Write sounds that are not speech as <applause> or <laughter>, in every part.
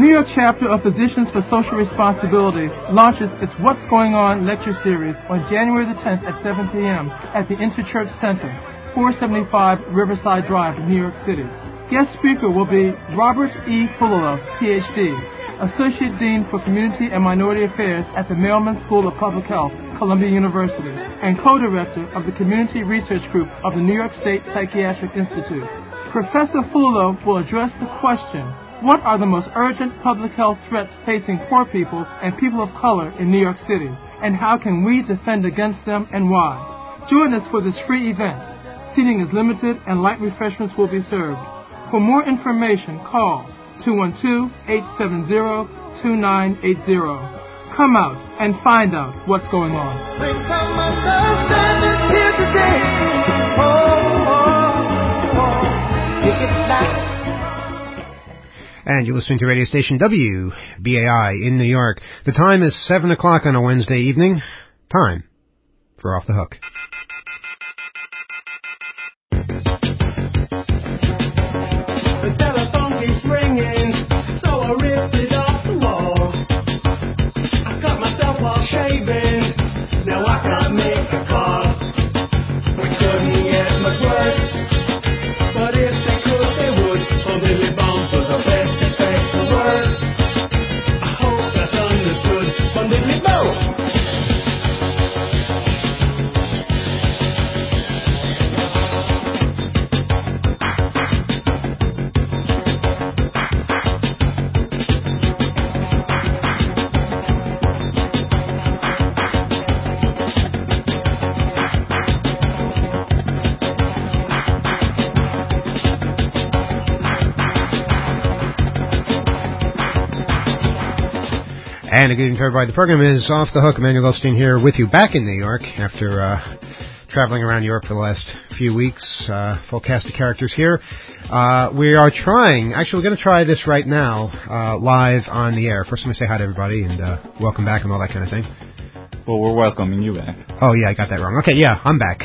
New York chapter of Physicians for Social Responsibility launches its What's Going On lecture series on January the 10th at 7 p.m. at the Interchurch Center, 475 Riverside Drive, New York City. Guest speaker will be Robert E. Fullilove, PhD, Associate Dean for Community and Minority Affairs at the Mailman School of Public Health, Columbia University, and co-director of the Community Research Group of the New York State Psychiatric Institute. Professor Fullilove will address the question, what are the most urgent public health threats facing poor people and people of color in New York City, and how can we defend against them and why? Join us for this free event. Seating is limited and light refreshments will be served. For more information, call 212-870-2980. Come out and find out what's going on. And you're listening to radio station WBAI in New York. The time is 7 o'clock on a Wednesday evening. Time for Off the Hook. The telephone keeps ringing, so I ripped it off the wall. I cut myself while shaving, And a good evening to everybody. The program is Off the Hook. Emmanuel Goldstein here with you back in New York after uh, traveling around Europe for the last few weeks. Uh, full cast of characters here. Uh, we are trying, actually, we're going to try this right now, uh, live on the air. First, let me say hi to everybody and uh, welcome back and all that kind of thing. Well, we're welcoming you back. Oh, yeah, I got that wrong. Okay, yeah, I'm back.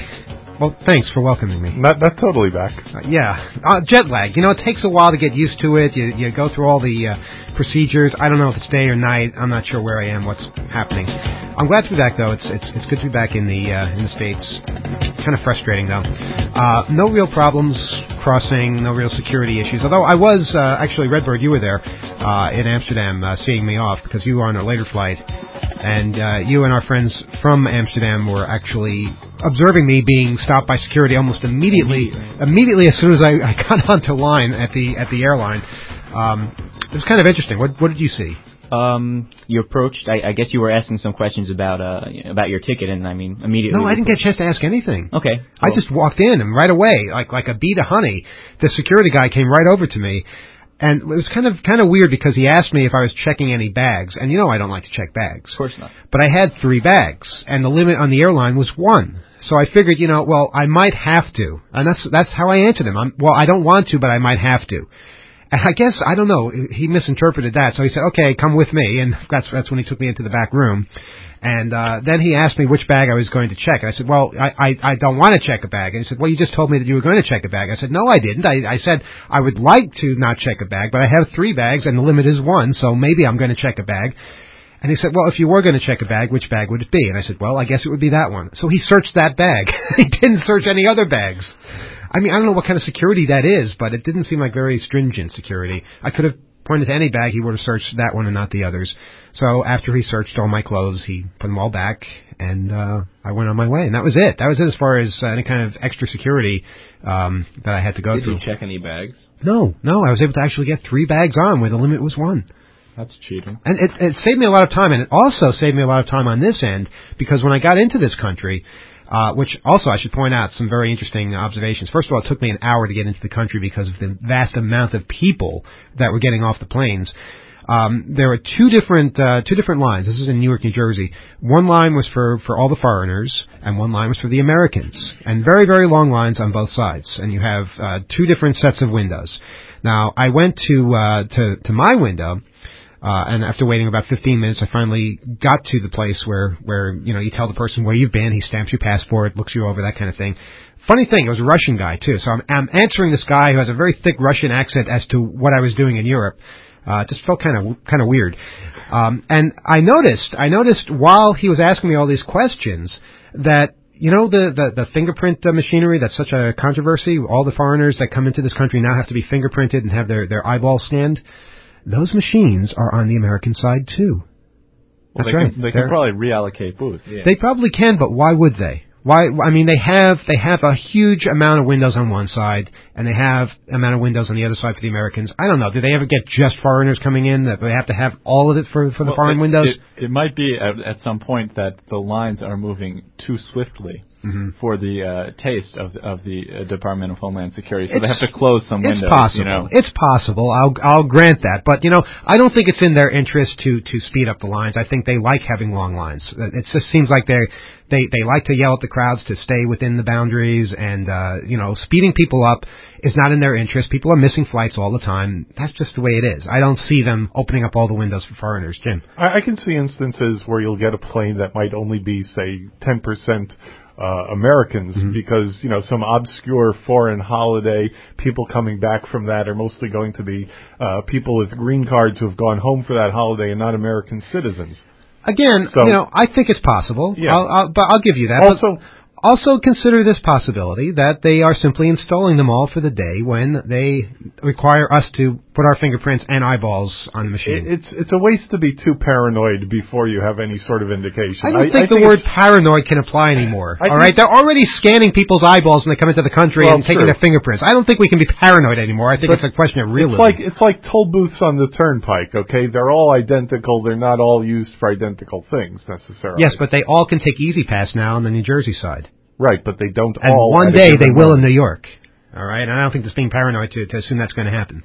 Well, thanks for welcoming me. Not, not totally back. Uh, yeah, uh, jet lag. You know, it takes a while to get used to it. You you go through all the uh, procedures. I don't know if it's day or night. I'm not sure where I am. What's happening? I'm glad to be back though. It's it's it's good to be back in the uh, in the states. Kind of frustrating though. Uh, no real problems crossing. No real security issues. Although I was uh, actually Redbird. You were there uh, in Amsterdam uh, seeing me off because you were on a later flight, and uh, you and our friends from Amsterdam were actually observing me being stopped by security almost immediately. Immediately as soon as I, I got <laughs> onto line at the at the airline. Um, it was kind of interesting. What what did you see? Um, you approached. I, I guess you were asking some questions about uh about your ticket, and I mean immediately. No, I didn't get a chance to ask anything. Okay. I just walked in and right away, like like a bee to honey, the security guy came right over to me, and it was kind of kind of weird because he asked me if I was checking any bags, and you know I don't like to check bags. Of course not. But I had three bags, and the limit on the airline was one. So I figured, you know, well, I might have to, and that's that's how I answered him. I'm, well, I don't want to, but I might have to. And I guess I don't know. He misinterpreted that, so he said, "Okay, come with me," and that's that's when he took me into the back room. And uh, then he asked me which bag I was going to check. And I said, "Well, I I, I don't want to check a bag." And he said, "Well, you just told me that you were going to check a bag." I said, "No, I didn't. I, I said I would like to not check a bag, but I have three bags, and the limit is one, so maybe I'm going to check a bag." And he said, "Well, if you were going to check a bag, which bag would it be?" And I said, "Well, I guess it would be that one." So he searched that bag. <laughs> he didn't search any other bags. I mean, I don't know what kind of security that is, but it didn't seem like very stringent security. I could have pointed to any bag, he would have searched that one and not the others. So after he searched all my clothes, he put them all back, and uh, I went on my way, and that was it. That was it as far as uh, any kind of extra security um, that I had to go Did through. Did you check any bags? No, no, I was able to actually get three bags on where the limit was one. That's cheating. And it, it saved me a lot of time, and it also saved me a lot of time on this end because when I got into this country, uh, which also I should point out some very interesting observations. First of all, it took me an hour to get into the country because of the vast amount of people that were getting off the planes. Um, there were two different uh, two different lines. This is in Newark, New Jersey. One line was for for all the foreigners, and one line was for the Americans. And very very long lines on both sides. And you have uh, two different sets of windows. Now I went to uh, to to my window. Uh, and after waiting about 15 minutes, I finally got to the place where, where, you know, you tell the person where you've been, he stamps your passport, looks you over, that kind of thing. Funny thing, it was a Russian guy too, so I'm, I'm answering this guy who has a very thick Russian accent as to what I was doing in Europe. Uh, it just felt kind of kind of weird. Um, and I noticed, I noticed while he was asking me all these questions that you know the the, the fingerprint uh, machinery that's such a controversy. All the foreigners that come into this country now have to be fingerprinted and have their their eyeballs scanned. Those machines are on the American side too. Well, That's they right. Can, they They're- can probably reallocate booths. They probably can, but why would they? Why? I mean, they have they have a huge amount of windows on one side, and they have amount of windows on the other side for the Americans. I don't know. Do they ever get just foreigners coming in? That they have to have all of it for for the Well, foreign it, windows? It, it might be at, at some point that the lines are moving too swiftly Mm-hmm. for the uh, taste of of the uh, Department of Homeland Security, so they have to close some windows. It's possible. You know? It's possible. I'll I'll grant that, but you know, I don't think it's in their interest to to speed up the lines. I think they like having long lines. It just seems like they they they like to yell at the crowds to stay within the boundaries, and uh, you know, speeding people up is not in their interest. People are missing flights all the time. That's just the way it is. I don't see them opening up all the windows for foreigners, Jim. I, I can see instances where you'll get a plane that might only be, say, 10% uh, Americans because, you know, some obscure foreign holiday, people coming back from that are mostly going to be uh, people with green cards who have gone home for that holiday and not American citizens. Again, So- you know, I think it's possible. Yeah. I'll, I'll, but I'll give you that. But Also, Also consider this possibility that they are simply installing them all for the day when they require us to put our fingerprints and eyeballs on the machine. it, it's it's a waste to be too paranoid before you have any sort of indication. I don't think the word paranoid can apply anymore. I all think- right, they're already scanning people's eyeballs when they come into the country Well, and taking true. their fingerprints. I don't think we can be paranoid anymore. I think But it's a question of realism. It's like it's like toll booths on the turnpike. Okay, they're all identical. They're not all used for identical things necessarily. yes, but they all can take E-ZPass now on the New Jersey side, right, but they don't and all. one day they will in. New York. All right, and I don't think it's being paranoid to, to assume that's going to happen.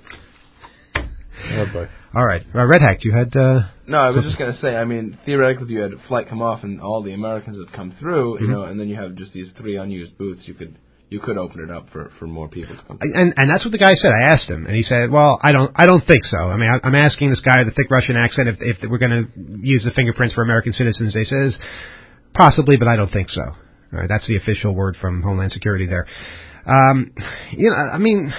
Oh, boy. All right, uh, Red Hack, you had uh, No, I was just gonna say. I mean, theoretically, if you had a flight come off and all the Americans had come through, Mm-hmm. you know, and then you have just these three unused booths, you could you could open it up for for more people to come. through. and and that's what the guy said. I asked him, and he said, "Well, I don't, I don't think so. I mean, I, I'm asking this guy with the thick Russian accent if if we're going to use the fingerprints for American citizens." He says, "Possibly, but I don't think so." All right, that's the official word from Homeland Security there. Um, you know, I mean,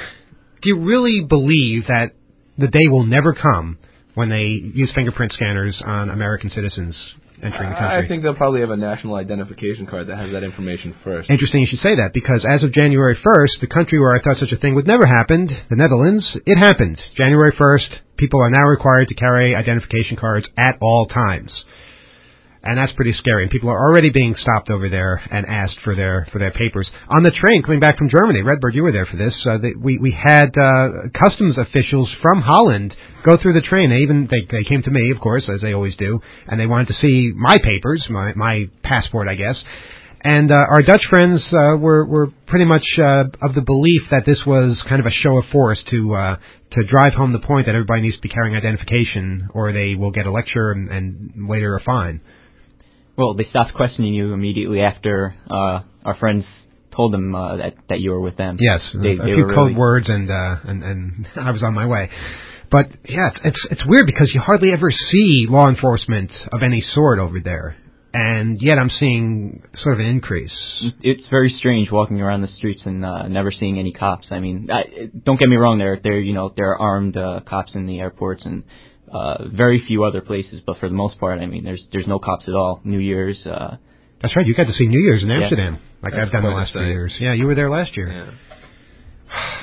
do you really believe that the day will never come when they use fingerprint scanners on American citizens entering the country? I think they'll probably have a national identification card that has that information first. Interesting you should say that because as of January 1st, the country where I thought such a thing would never happen, the Netherlands, it happened. January 1st, people are now required to carry identification cards at all times. And that's pretty scary. And people are already being stopped over there and asked for their for their papers on the train coming back from Germany. Redbird, you were there for this. Uh, they, we we had uh, customs officials from Holland go through the train. They even they they came to me, of course, as they always do, and they wanted to see my papers, my my passport, I guess. And uh, our Dutch friends uh, were were pretty much uh, of the belief that this was kind of a show of force to uh, to drive home the point that everybody needs to be carrying identification, or they will get a lecture and, and later a fine. Well, they stopped questioning you immediately after uh, our friends told them uh, that that you were with them. Yes, they, a they few code really, words, and uh, and and <laughs> I was on my way. But yeah, it's, it's it's weird because you hardly ever see law enforcement of any sort over there, and yet I'm seeing sort of an increase. It's very strange walking around the streets and uh, never seeing any cops. I mean, I, don't get me wrong. There, there, you know, there are armed uh, cops in the airports and uh, very few other places. But for the most part, I mean, there's there's no cops at all. New Year's. Uh, That's right. You got to see New Year's in Yeah. Amsterdam, like That's I've done the last few years. Yeah, you were there last year. Yeah. <sighs>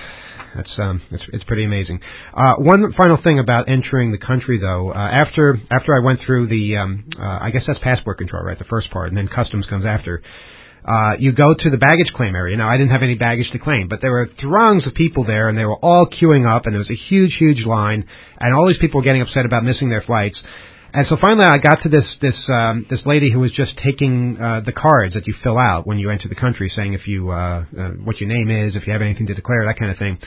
That's um, it's it's pretty amazing. Uh, one final thing about entering the country, though, uh, after after I went through the, um, uh, I guess that's passport control, right? The first part, and then customs comes after. Uh, you go to the baggage claim area. Now, I didn't have any baggage to claim, but there were throngs of people there, and they were all queuing up, and there was a huge, huge line, and all these people were getting upset about missing their flights. And so finally, I got to this this um, this lady who was just taking uh, the cards that you fill out when you enter the country, saying if you uh, uh, what your name is, if you have anything to declare, that kind of thing.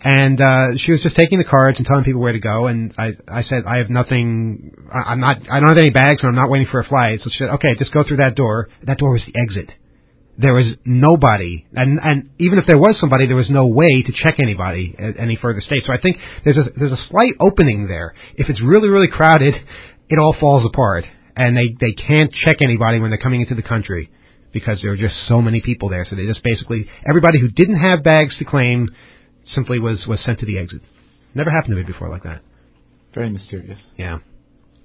And uh, she was just taking the cards and telling people where to go. And I I said I have nothing. I, I'm not. I don't have any bags, and I'm not waiting for a flight. So she said, okay, just go through that door. That door was the exit. There was nobody, and and even if there was somebody, there was no way to check anybody at any further state. So I think there's a there's a slight opening there. If it's really really crowded, it all falls apart, and they they can't check anybody when they're coming into the country because there are just so many people there. So they just basically everybody who didn't have bags to claim simply was was sent to the exit. Never happened to me before like that. Very mysterious. Yeah.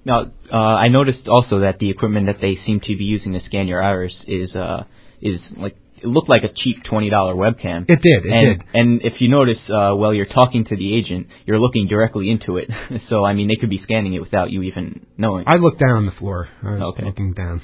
Now, uh, I noticed also that the equipment that they seem to be using to scan your iris is uh, is like it looked like a cheap twenty dollar webcam. It did. It and, did. And if you notice, uh, while you're talking to the agent, you're looking directly into it. <laughs> so I mean, they could be scanning it without you even knowing. I looked down on the floor. I was Okay. looking down,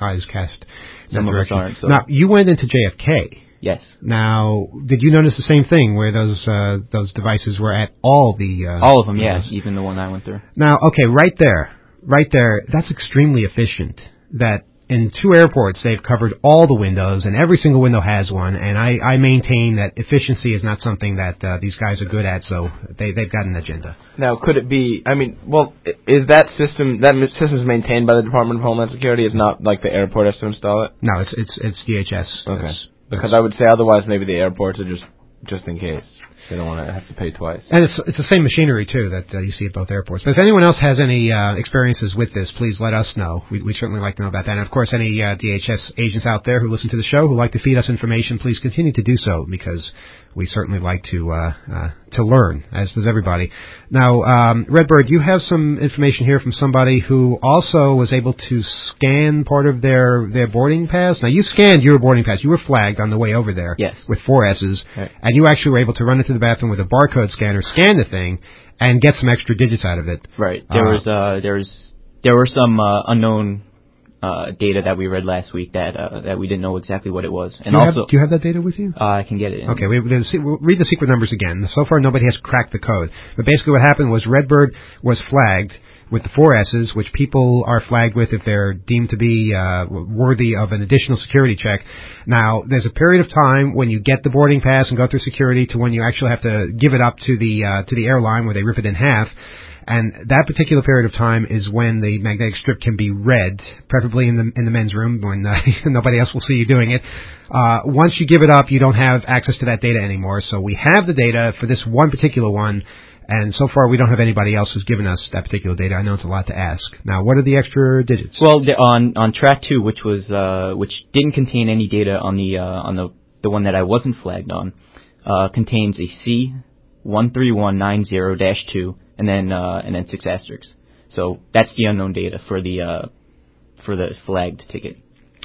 eyes cast Some of us aren't, so- Now, you went into JFK. yes, Now, did you notice the same thing where those uh, those devices were at all the uh, all of them. Yeah, even the one I went through. Now, okay, right there, right there, that's extremely efficient. That in two airports they've covered all the windows, and every single window has one. And I, I maintain that efficiency is not something that uh, these guys are good at, so they they've got an agenda. Now, could it be? I mean, well, is that system that system is maintained by the Department of Homeland Security? It's not like the airport has to install it. No, it's it's it's DHS. Okay. That's- Because I would say otherwise, maybe the airports are just just in case they don't want to have to pay twice. And it's it's the same machinery too that uh, you see at both airports. But if anyone else has any uh, experiences with this, please let us know. We we certainly like to know about that. And of course, any uh, DHS agents out there who listen to the show who like to feed us information, please continue to do so because we certainly like to uh, uh, to learn, as does everybody. Now, um, Redbird, you have some information here from somebody who also was able to scan part of their their boarding pass. Now, you scanned your boarding pass. You were flagged on the way over there Yes. with four S's, Right. and you actually were able to run into the bathroom with a barcode scanner, scan the thing, and get some extra digits out of it. Right. There Uh, was uh, there was there were some uh, unknown uh, data that we read last week that uh, that we didn't know exactly what it was, and do also have, do you have that data with you? uh, I can get it. Okay, we, we'll read the secret numbers again. So far, nobody has cracked the code. But basically, what happened was Redbird was flagged with the four S's, which people are flagged with if they're deemed to be uh, worthy of an additional security check. Now, there's a period of time when you get the boarding pass and go through security to when you actually have to give it up to the uh, to the airline where they rip it in half. And that particular period of time is when the magnetic strip can be read, preferably in the in the men's room when <laughs> uh, nobody else will see you doing it. Uh, once you give it up, you don't have access to that data anymore. So we have the data for this one particular one, and so far we don't have anybody else who's given us that particular data. I know it's a lot to ask. Now, what are the extra digits? Well, on on track two, which was uh, which didn't contain any data on the uh, on the the one that I wasn't flagged on, uh, contains a C one three one nine zero dash two, and then uh, and then six asterisks. So that's the unknown data for the uh, for the flagged ticket.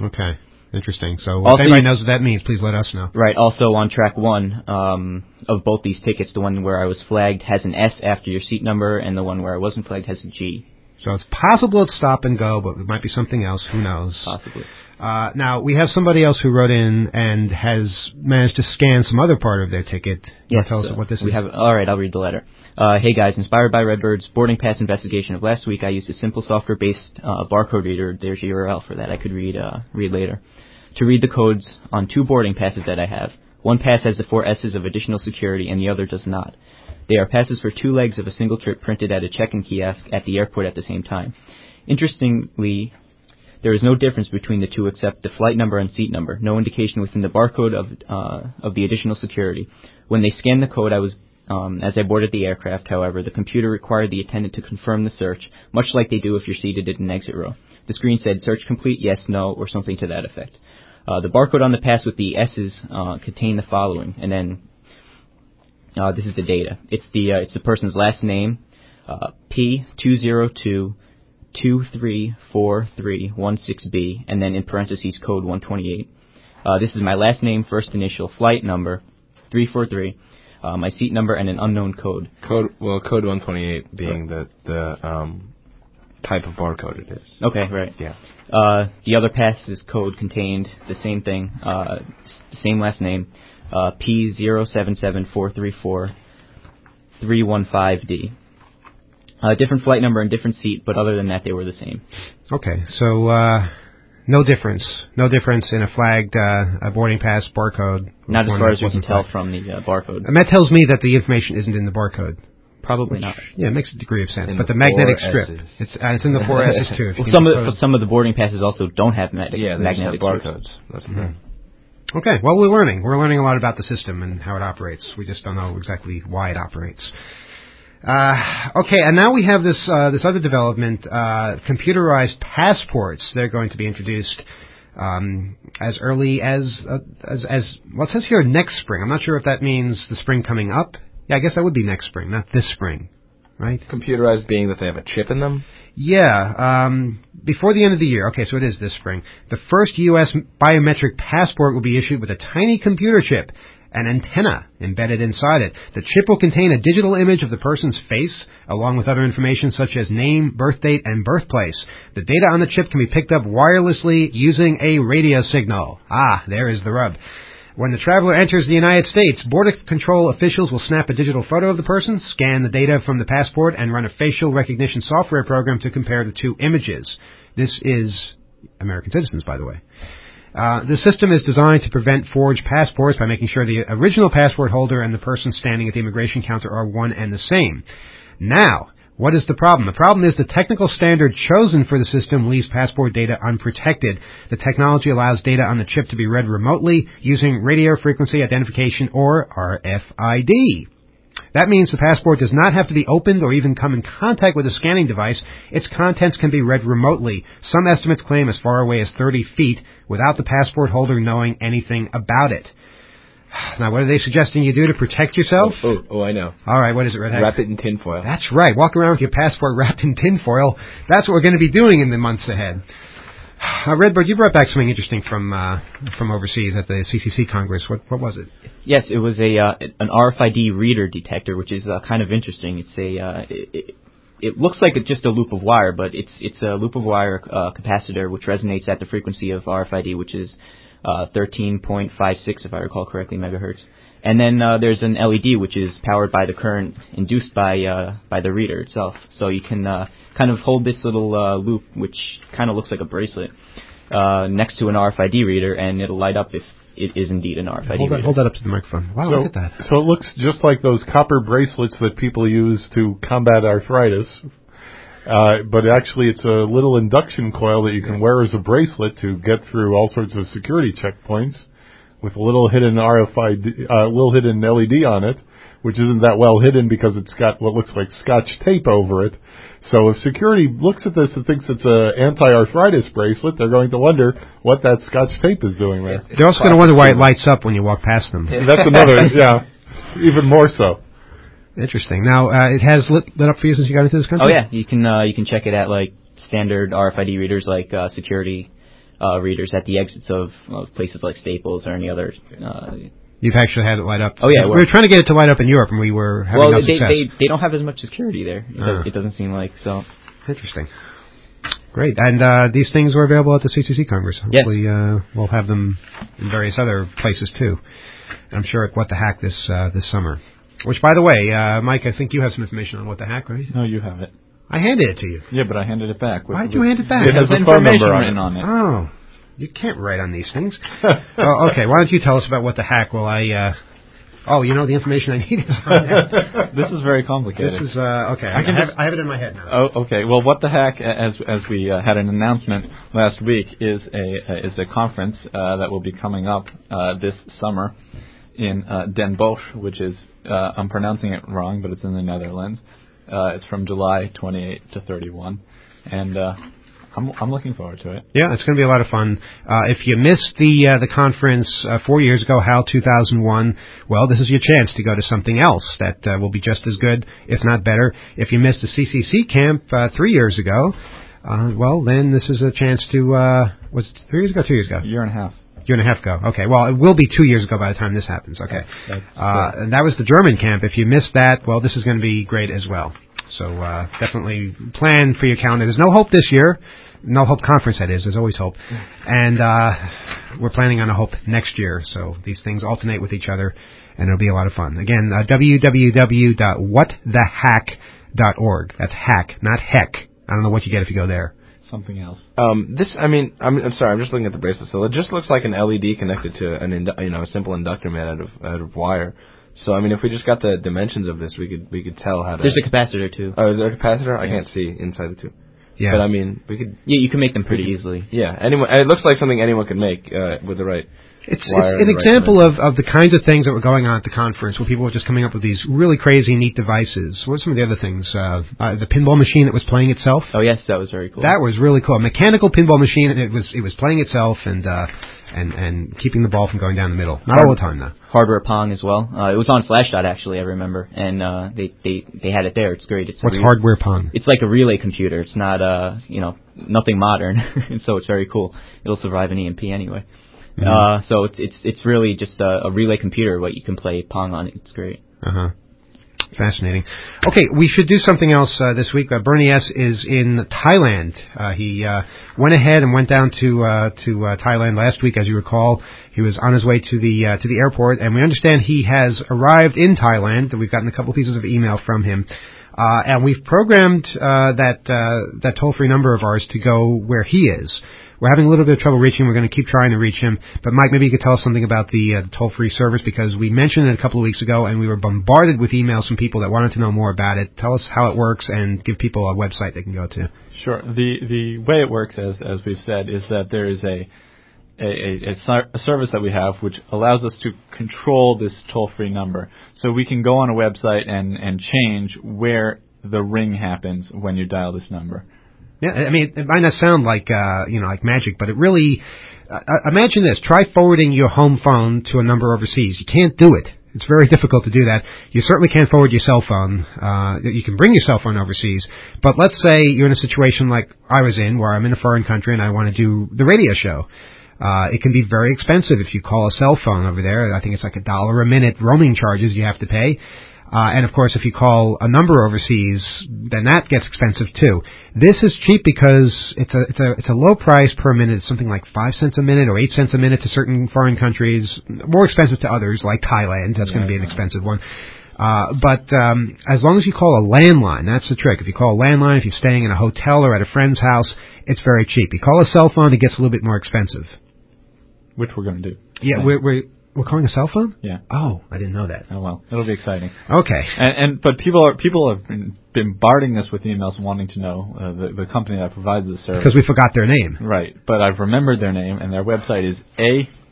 okay, interesting. So if anybody knows what that means, please let us know. Right. Also on track one um, of both these tickets, the one where I was flagged has an S after your seat number, and the one where I wasn't flagged has a G, So it's possible it's stop and go, but it might be something else. Who knows? possibly. Uh, now we have somebody else who wrote in and has managed to scan some other part of their ticket. Wanna tell us so what this we is. have. All right, I'll read the letter. Uh, hey guys, inspired by Redbird's boarding pass investigation of last week, I used a simple software-based uh, barcode reader. There's a URL for that. I could read uh, read later to read the codes on two boarding passes that I have. One pass has the four S's of additional security, and the other does not. They are passes for two legs of a single trip printed at a check-in kiosk at the airport at the same time. Interestingly, there is no difference between the two except the flight number and seat number. No indication within the barcode of uh, of the additional security. When they scanned the code, I was um, as I boarded the aircraft. However, the computer required the attendant to confirm the search, much like they do if you're seated in an exit row. The screen said "search complete," yes, no, or something to that effect. Uh, the barcode on the pass with the S's uh, contained the following, and then uh, this is the data. It's the uh, it's the person's last name, uh, P two zero two 234316B, and then in parentheses code 128. Uh, this is my last name, first initial, flight number, 343, uh, my seat number, and an unknown code. Code well, code 128 being right. the the um, type of barcode it is. Okay, right. Yeah. Uh, the other passes code contained the same thing, uh, same last name, uh, P077434. 315D. Uh, different flight number and different seat, but other than that, they were the same. Okay, so uh, no difference, no difference in a flagged uh, a boarding pass barcode. Not as far as we can tell flagged. from the uh, barcode. And that tells me that the information isn't in the barcode. Probably not. Yeah, it makes a degree of sense. But the the magnetic strip, S's. it's uh, it's in the four <laughs> S's too. If Well, some of the, some of the boarding passes also don't have mag- Yeah, they just have magnetic strips. barcodes. That's the thing. Okay, well, we're learning. We're learning a lot about the system and how it operates. We just don't know exactly why it operates. Uh, okay, and now we have this uh, this other development: uh, computerized passports. They're going to be introduced um, as early as, uh, as as well. It says here next spring. I'm not sure if that means the spring coming up. Yeah, I guess that would be next spring, not this spring. right? Computerized being that they have a chip in them. Yeah, um, before the end of the year. Okay, so it is this spring. The first U.S. biometric passport will be issued with a tiny computer chip, an antenna embedded inside it. The chip will contain a digital image of the person's face, along with other information such as name, birth date, and birthplace. The data on the chip can be picked up wirelessly using a radio signal. Ah, there is the rub. When the traveler enters the United States, Border Control officials will snap a digital photo of the person, scan the data from the passport, and run a facial recognition software program to compare the two images. This is American citizens, by the way. Uh, the system is designed to prevent forged passports by making sure the original passport holder and the person standing at the immigration counter are one and the same. Now, what is the problem? The problem is the technical standard chosen for the system leaves passport data unprotected. The technology allows data on the chip to be read remotely using radio frequency identification or RFID. That means the passport does not have to be opened or even come in contact with a scanning device. Its contents can be read remotely. Some estimates claim as far away as 30 feet without the passport holder knowing anything about it. <sighs> Now, what are they suggesting you do to protect yourself? Oh, oh, oh, I know. All right, what is it, Red Hat? Wrap it in tinfoil. That's right. Walk around with your passport <laughs> wrapped in tinfoil. That's what we're going to be doing in the months ahead. Uh, Redbird, you brought back something interesting from uh, from overseas at the CCC Congress. What what was it? Yes, it was a uh, an RFID reader detector, which is uh, kind of interesting. It's a uh, it, it, looks like it's just a loop of wire, but it's it's a loop of wire uh, capacitor which resonates at the frequency of RFID, which is uh, 13.56, if I recall correctly, megahertz. And then uh, there's an LED which is powered by the current induced by uh, by the reader itself. So you can uh, kind of hold this little uh, loop, which kind of looks like a bracelet, uh, next to an RFID reader, and it'll light up if it is indeed an RFID Hold that, hold that up to the microphone. Wow, so, look at that. so it looks just like those copper bracelets that people use to combat arthritis. Uh, but actually, it's a little induction coil that you can wear as a bracelet to get through all sorts of security checkpoints, with a little hidden RFID, uh, little hidden LED on it, which isn't that well hidden because it's got what looks like Scotch tape over it. So if security looks at this and thinks it's a anti-arthritis bracelet, they're going to wonder what that Scotch tape is doing there. They're also going to wonder why it lights up when you walk past them. <laughs> That's another, yeah, even more so. Interesting. Now, uh, it has lit, lit up for you since you got into this country? Oh yeah, you can uh, you can check it at like standard RFID readers, like uh, security uh, readers at the exits of, of places like Staples or any other. Uh, You've actually had it light up. Oh, yeah, We well- were trying to get it to light up in Europe, and we were having well, no they, success. they they don't have as much security there. It, does, it doesn't seem like so. Interesting. Great. And uh, these things were available at the CCC Congress. Yes. Hopefully, uh, we'll have them in various other places too. And I'm sure at What the Hack this uh, this summer. Which, by the way, uh, Mike, I think you have some information on What the Hack, right? No, you have it. I handed it to you. Yeah, but I handed it back. Why'd you hand it back? It has has the a phone information number on written it. on it. Oh, you can't write on these things. <laughs> oh, okay, why don't you tell us about What the Hack while I... Uh, oh, you know the information I need is on there. <laughs> This is very complicated. This is, uh, okay, I, I can have, just- I have it in my head now. Oh, okay. Well, what the heck? As as we uh, had an announcement last week, is a uh, is a conference uh, that will be coming up uh, this summer in uh, Den Bosch, which is uh, I'm pronouncing it wrong, but it's in the Netherlands. Uh, it's from July 28 to 31, and uh, I'm I'm looking forward to it. Yeah, it's going to be a lot of fun. Uh, if you missed the uh, the conference uh, four years ago, HAL 2001, well, this is your chance to go to something else that uh, will be just as good, if not better. If you missed the CCC camp uh, three years ago, uh, well, then this is a chance to. Uh, was it three years ago? Two years ago? A year and a half. Year and a half ago. Okay. Well, it will be two years ago by the time this happens. Okay. Uh, and that was the German camp. If you missed that, well, this is going to be great as well. So uh, definitely plan for your calendar. There's no hope this year. No hope conference that is. There's always hope, and uh, we're planning on a hope next year. So these things alternate with each other, and it'll be a lot of fun. Again, uh, www.whatthehack.org. That's hack, not heck. I don't know what you get if you go there. Something else. Um, this, I mean, I'm, I'm sorry, I'm just looking at the bracelet. So it just looks like an LED connected to an, indu- you know, a simple inductor made out of out of wire. So I mean, if we just got the dimensions of this, we could we could tell how to. There's a capacitor too. oh, is there a capacitor? I can't see inside the two. Yeah. But I mean, we could. Yeah, you can make them pretty easily. Yeah, anyone. It looks like something anyone could make uh, with the right. It's, it's an right example of, of the kinds of things that were going on at the conference where people were just coming up with these really crazy, neat devices. What were some of the other things? Uh, uh, the pinball machine that was playing itself. Oh yes, that was very cool. That was really cool. A mechanical pinball machine, and it was it was playing itself, and uh, and and keeping the ball from going down the middle. Not all the time though. Hardware Pong as well. Uh, it was on Slashdot actually, I remember, and uh, they they they had it there. It's great. It's What's re- hardware pong? It's like a relay computer. It's not uh you know nothing modern, and <laughs> so it's very cool. It'll survive an EMP anyway. Mm-hmm. Uh, so it's it's it's really just a, a relay computer. What you can play Pong on. It's great. Uh huh. Fascinating. Okay, we should do something else uh, this week. Uh, Bernie S is in Thailand. Uh, he uh, went ahead and went down to uh, to uh, Thailand last week, as you recall. He was on his way to the uh, to the airport, and we understand he has arrived in Thailand. We've gotten a couple pieces of email from him, uh, and we've programmed uh, that uh, that toll free number of ours to go where he is. We're having a little bit of trouble reaching him. We're going to keep trying to reach him. But Mike, maybe you could tell us something about the uh, toll-free service because we mentioned it a couple of weeks ago, and we were bombarded with emails from people that wanted to know more about it. Tell us how it works and give people a website they can go to. Sure. The the way it works, as as we've said, is that there is a a, a, a service that we have which allows us to control this toll-free number. So we can go on a website and and change where the ring happens when you dial this number. Yeah, I mean, it might not sound like uh, you know like magic, but it really. Uh, imagine this: try forwarding your home phone to a number overseas. You can't do it. It's very difficult to do that. You certainly can't forward your cell phone. Uh, you can bring your cell phone overseas, but let's say you're in a situation like I was in, where I'm in a foreign country and I want to do the radio show. Uh, it can be very expensive if you call a cell phone over there. I think it's like a dollar a minute roaming charges you have to pay. Uh, and of course, if you call a number overseas, then that gets expensive too. This is cheap because it's a it's a it's a low price per minute. It's something like five cents a minute or eight cents a minute to certain foreign countries. More expensive to others, like Thailand. That's going to be an expensive one. Uh, but um, as long as you call a landline, that's the trick. If you call a landline, if you're staying in a hotel or at a friend's house, it's very cheap. You call a cell phone, it gets a little bit more expensive. Which we're going to do. Yeah, we're we're we're calling a cell phone. Yeah. Oh, I didn't know that. Oh well, it'll be exciting. Okay. And, and but people are people have been bombarding us with emails wanting to know uh, the the company that provides the service. Because we forgot their name. Right, but I've remembered their name, and their website is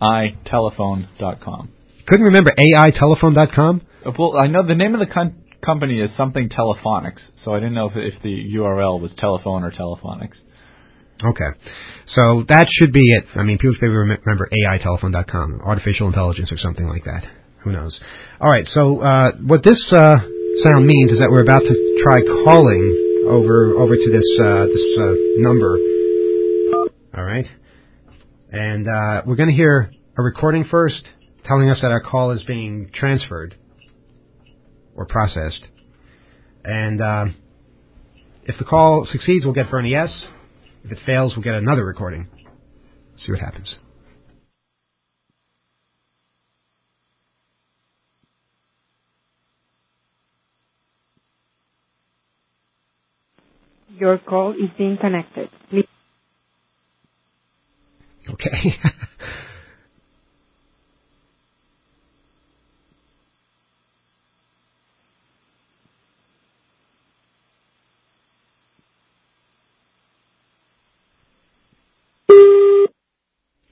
aitelephone.com. Couldn't remember AItelephone.com. Uh, Well, I know the name of the con- company is something Telephonics, so I didn't know if, if the URL was telephone or Telephonics. Okay. So that should be it. I mean, people rem- remember AItelephone.com, artificial intelligence or something like that. Who knows? All right. So uh, what this uh, sound means is that we're about to try calling over over to this uh, this uh, number. All right. And uh, we're going to hear a recording first, telling us that our call is being transferred or processed. And uh, if the call succeeds, we'll get Bernie S. If it fails, we'll get another recording. See what happens. Your call is being connected. Please Okay. <laughs>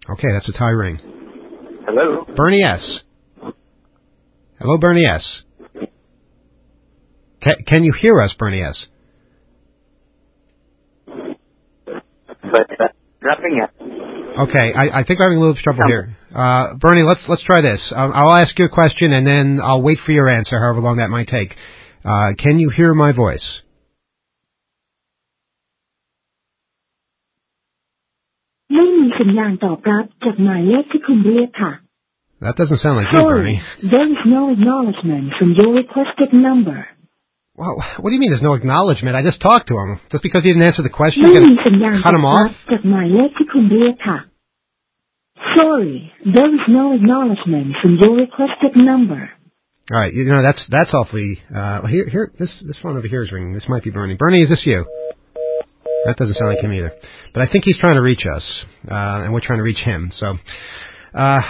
okay, that's a Thai ring. Hello. Bernie S. Hello, Bernie S. Can, can you hear us, Bernie S? But uh, nothing else. Okay, I, I think we're having a little trouble here. Uh, Bernie, let's let's try this. Um, I'll ask you a question and then I'll wait for your answer, however long that might take. Uh, can you hear my voice? ม่มีสัญญาณตอบรับจากหมายเลขที่คุณเรียกค่ะ That doesn't sound like you, Sorry, Bernie. there is no acknowledgement from your requested number. Well, what do you mean there's no acknowledgement? I just talked to him. Just because he didn't answer the question, ไม่ you're มี going สัญญาณ to ต cut อบ him รับ off? จากหมายเลขที่คุณเรียกค่ะ Sorry, there is no acknowledgement from your requested number. All right, you know that's that's awfully. Uh, here, here, this this phone over here is ringing. This might be Bernie. Bernie, is this you? That doesn't sound like him either. But I think he's trying to reach us, uh, and we're trying to reach him. So, uh,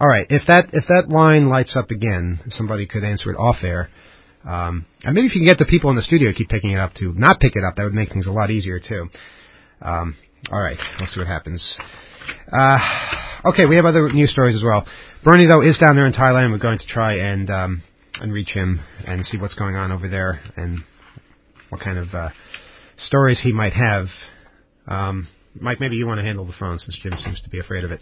all right, if that if that line lights up again, somebody could answer it off air. Um, and maybe if you can get the people in the studio to keep picking it up to not pick it up, that would make things a lot easier too. Um, all right, we'll see what happens. Uh, okay, we have other news stories as well. Bernie though is down there in Thailand. We're going to try and um, and reach him and see what's going on over there and what kind of uh, stories he might have. Um, Mike, maybe you want to handle the phone since Jim seems to be afraid of it.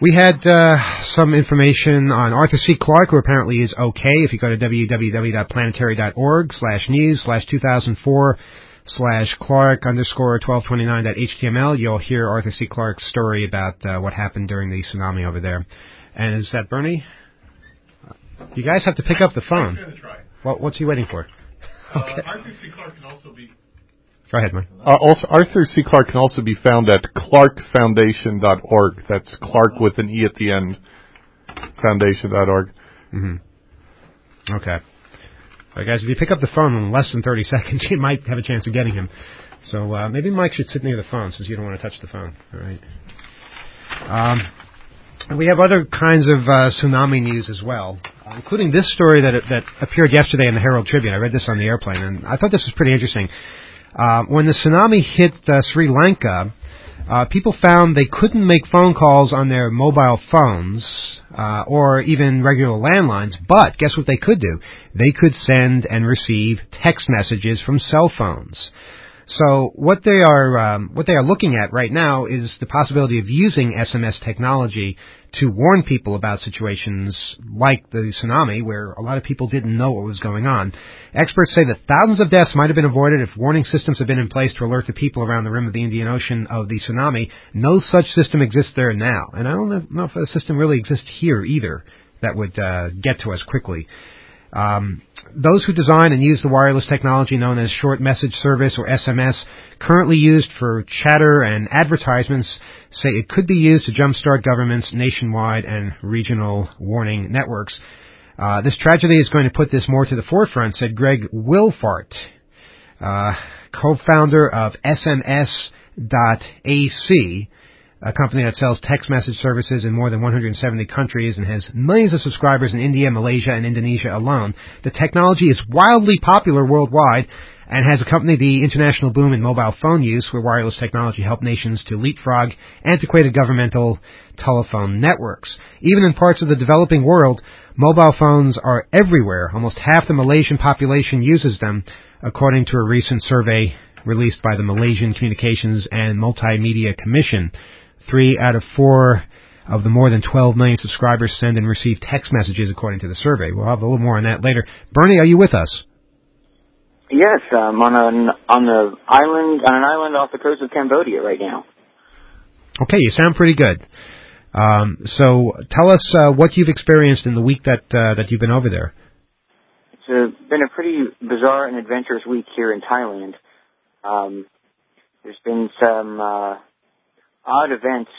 We had uh, some information on Arthur C. Clarke, who apparently is okay. If you go to www.planetary.org slash news slash 2004 slash Clarke underscore 1229.html, you'll hear Arthur C. Clarke's story about uh, what happened during the tsunami over there. And is that Bernie? You guys have to pick up the phone. What, what's he waiting for? Okay. Arthur C. Clarke can also be. Go ahead, Mike. Uh, also, Arthur C. Clarke can also be found at clarkefoundation.org. That's Clark with an E at the end. Foundation.org. Mm-hmm. Okay. All right, guys, if you pick up the phone in less than 30 <laughs> seconds, you might have a chance of getting him. So uh, maybe Mike should sit near the phone since you don't want to touch the phone. All right. Um, and we have other kinds of uh, tsunami news as well, including this story that that appeared yesterday in the Herald Tribune. I read this on the airplane, and I thought this was pretty interesting. Uh, when the tsunami hit uh, Sri Lanka, uh, people found they couldn't make phone calls on their mobile phones uh, or even regular landlines, but guess what they could do? They could send and receive text messages from cell phones. So what they are um, what they are looking at right now is the possibility of using SMS technology to warn people about situations like the tsunami, where a lot of people didn't know what was going on. Experts say that thousands of deaths might have been avoided if warning systems had been in place to alert the people around the rim of the Indian Ocean of the tsunami. No such system exists there now, and I don't know if a system really exists here either that would uh, get to us quickly. Um, those who design and use the wireless technology known as short message service or SMS, currently used for chatter and advertisements, say it could be used to jumpstart governments nationwide and regional warning networks. Uh, this tragedy is going to put this more to the forefront, said Greg Wilfahrt, uh, co-founder of SMS.ac, a company that sells text message services in more than 170 countries and has millions of subscribers in India, Malaysia, and Indonesia alone. The technology is wildly popular worldwide and has accompanied the international boom in mobile phone use where wireless technology helped nations to leapfrog antiquated governmental telephone networks. Even in parts of the developing world, mobile phones are everywhere. Almost half the Malaysian population uses them, according to a recent survey released by the Malaysian Communications and Multimedia Commission. Three out of four of the more than 12 million subscribers send and receive text messages, according to the survey. We'll have a little more on that later. Bernie, are you with us? Yes, I'm on an on the island on an island off the coast of Cambodia right now. Okay, you sound pretty good. Um, so tell us uh, what you've experienced in the week that uh, that you've been over there. It's a, been a pretty bizarre and adventurous week here in Thailand. Um, there's been some uh, odd events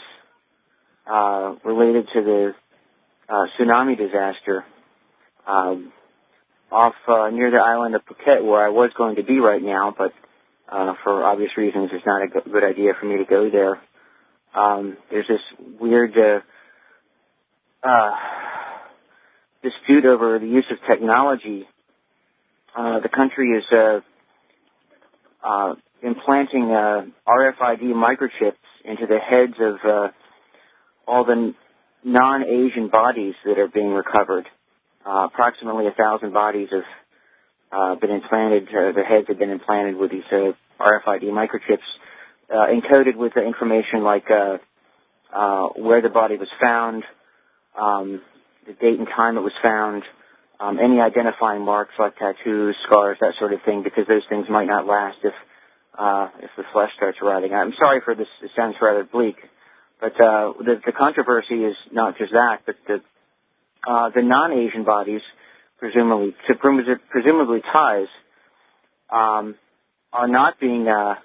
uh, related to the uh, tsunami disaster um, off uh, near the island of Phuket, where I was going to be right now, but uh, for obvious reasons, it's not a go- good idea for me to go there. Um, there's this weird uh, uh, dispute over the use of technology. Uh, the country is uh, uh, implanting uh, RFID microchips into the heads of uh, all the non-Asian bodies that are being recovered. Uh, approximately a thousand bodies have uh, been implanted. Uh, their heads have been implanted with these uh, RFID microchips, uh, encoded with information like uh, where the body was found, um, the date and time it was found, um, any identifying marks like tattoos, scars, that sort of thing, because those things might not last if uh, if the flesh starts rotting. I'm sorry for this. It sounds rather bleak, but uh, the, the controversy is not just that, but the uh, the non-Asian bodies, presumably presumably, Thais, um, are not being uh,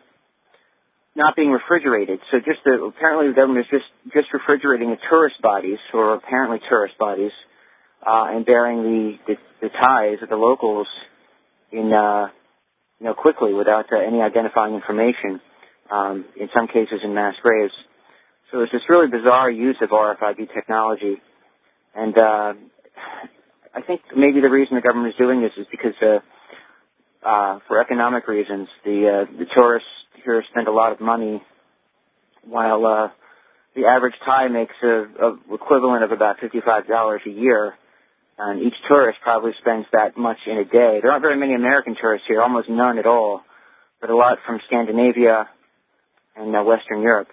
not being refrigerated. So just the, apparently the government is just just refrigerating the tourist bodies, or apparently tourist bodies, uh, and burying the, the the Thais of the locals in uh, you know quickly without uh, any identifying information. Um, in some cases, in mass graves. So it's this really bizarre use of RFID technology, and uh, I think maybe the reason the government is doing this is because uh, uh, for economic reasons, the uh, the tourists here spend a lot of money, while uh, the average Thai makes a, a equivalent of about fifty five dollars a year, and each tourist probably spends that much in a day. There aren't very many American tourists here, almost none at all, but a lot from Scandinavia and uh, Western Europe.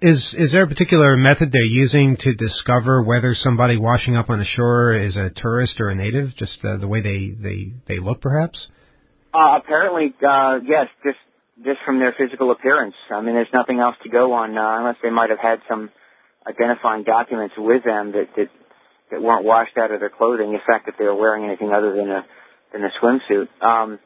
Is is there a particular method they're using to discover whether somebody washing up on the shore is a tourist or a native? Just uh, the way they they they look, perhaps. Uh, apparently, uh, yes, just just from their physical appearance. I mean, there's nothing else to go on uh, unless they might have had some identifying documents with them that that that weren't washed out of their clothing. In fact, if they were wearing anything other than a than a swimsuit. Um,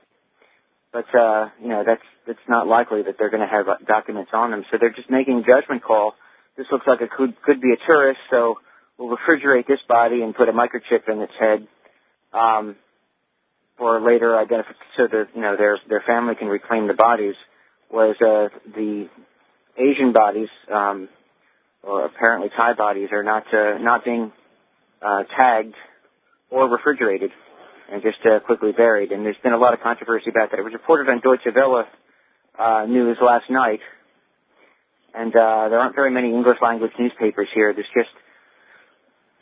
but uh, you know, that's that's not likely that they're going to have uh, documents on them. So they're just making a judgment call. This looks like it could could be a tourist, so we'll refrigerate this body and put a microchip in its head. Um, for later identification, so that you know their their family can reclaim the bodies, whereas uh, the Asian bodies, um, or apparently Thai bodies, are not uh, not being uh, tagged or refrigerated and just uh, quickly buried. And there's been a lot of controversy about that. It was reported on Deutsche Welle uh, news last night, and uh, there aren't very many English language newspapers here. There's just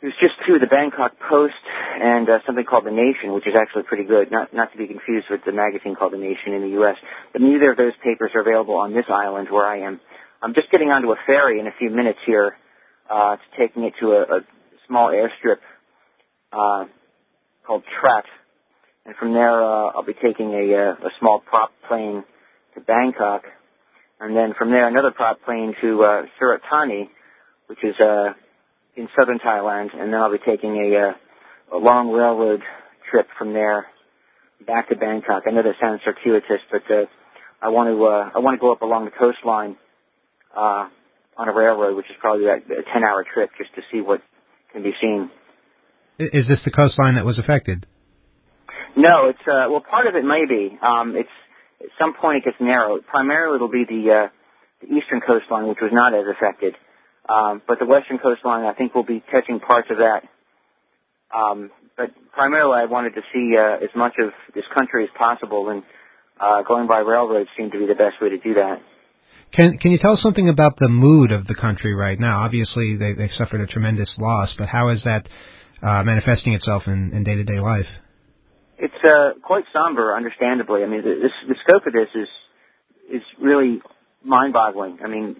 there's just two, the Bangkok Post and uh, something called The Nation, which is actually pretty good, not not to be confused with the magazine called The Nation in the U.S. But neither of those papers are available on this island where I am. I'm just getting onto a ferry in a few minutes here. Uh, it's taking it to a, a small airstrip uh, called Trat, and from there uh, I'll be taking a, uh, a small prop plane to Bangkok, and then from there another prop plane to uh, Surat Thani, which is uh, in southern Thailand, and then I'll be taking a, uh, a long railroad trip from there back to Bangkok. I know that sounds circuitous, but uh, I want to uh, I want to go up along the coastline uh, on a railroad, which is probably a, a ten hour trip just to see what can be seen. Is this the coastline that was affected? No, it's uh, well, part of it may be. Um, it's at some point it gets narrowed. Primarily, it'll be the, uh, the eastern coastline, which was not as affected. Um, but the western coastline, I think, will be catching parts of that. Um, but primarily, I wanted to see uh, as much of this country as possible, and uh, going by railroad seemed to be the best way to do that. Can Can you tell us something about the mood of the country right now? Obviously, they, they've suffered a tremendous loss, but how is that uh, manifesting itself in day to day life? It's uh, quite somber, understandably. I mean, the, this, the scope of this is is really mind-boggling. I mean,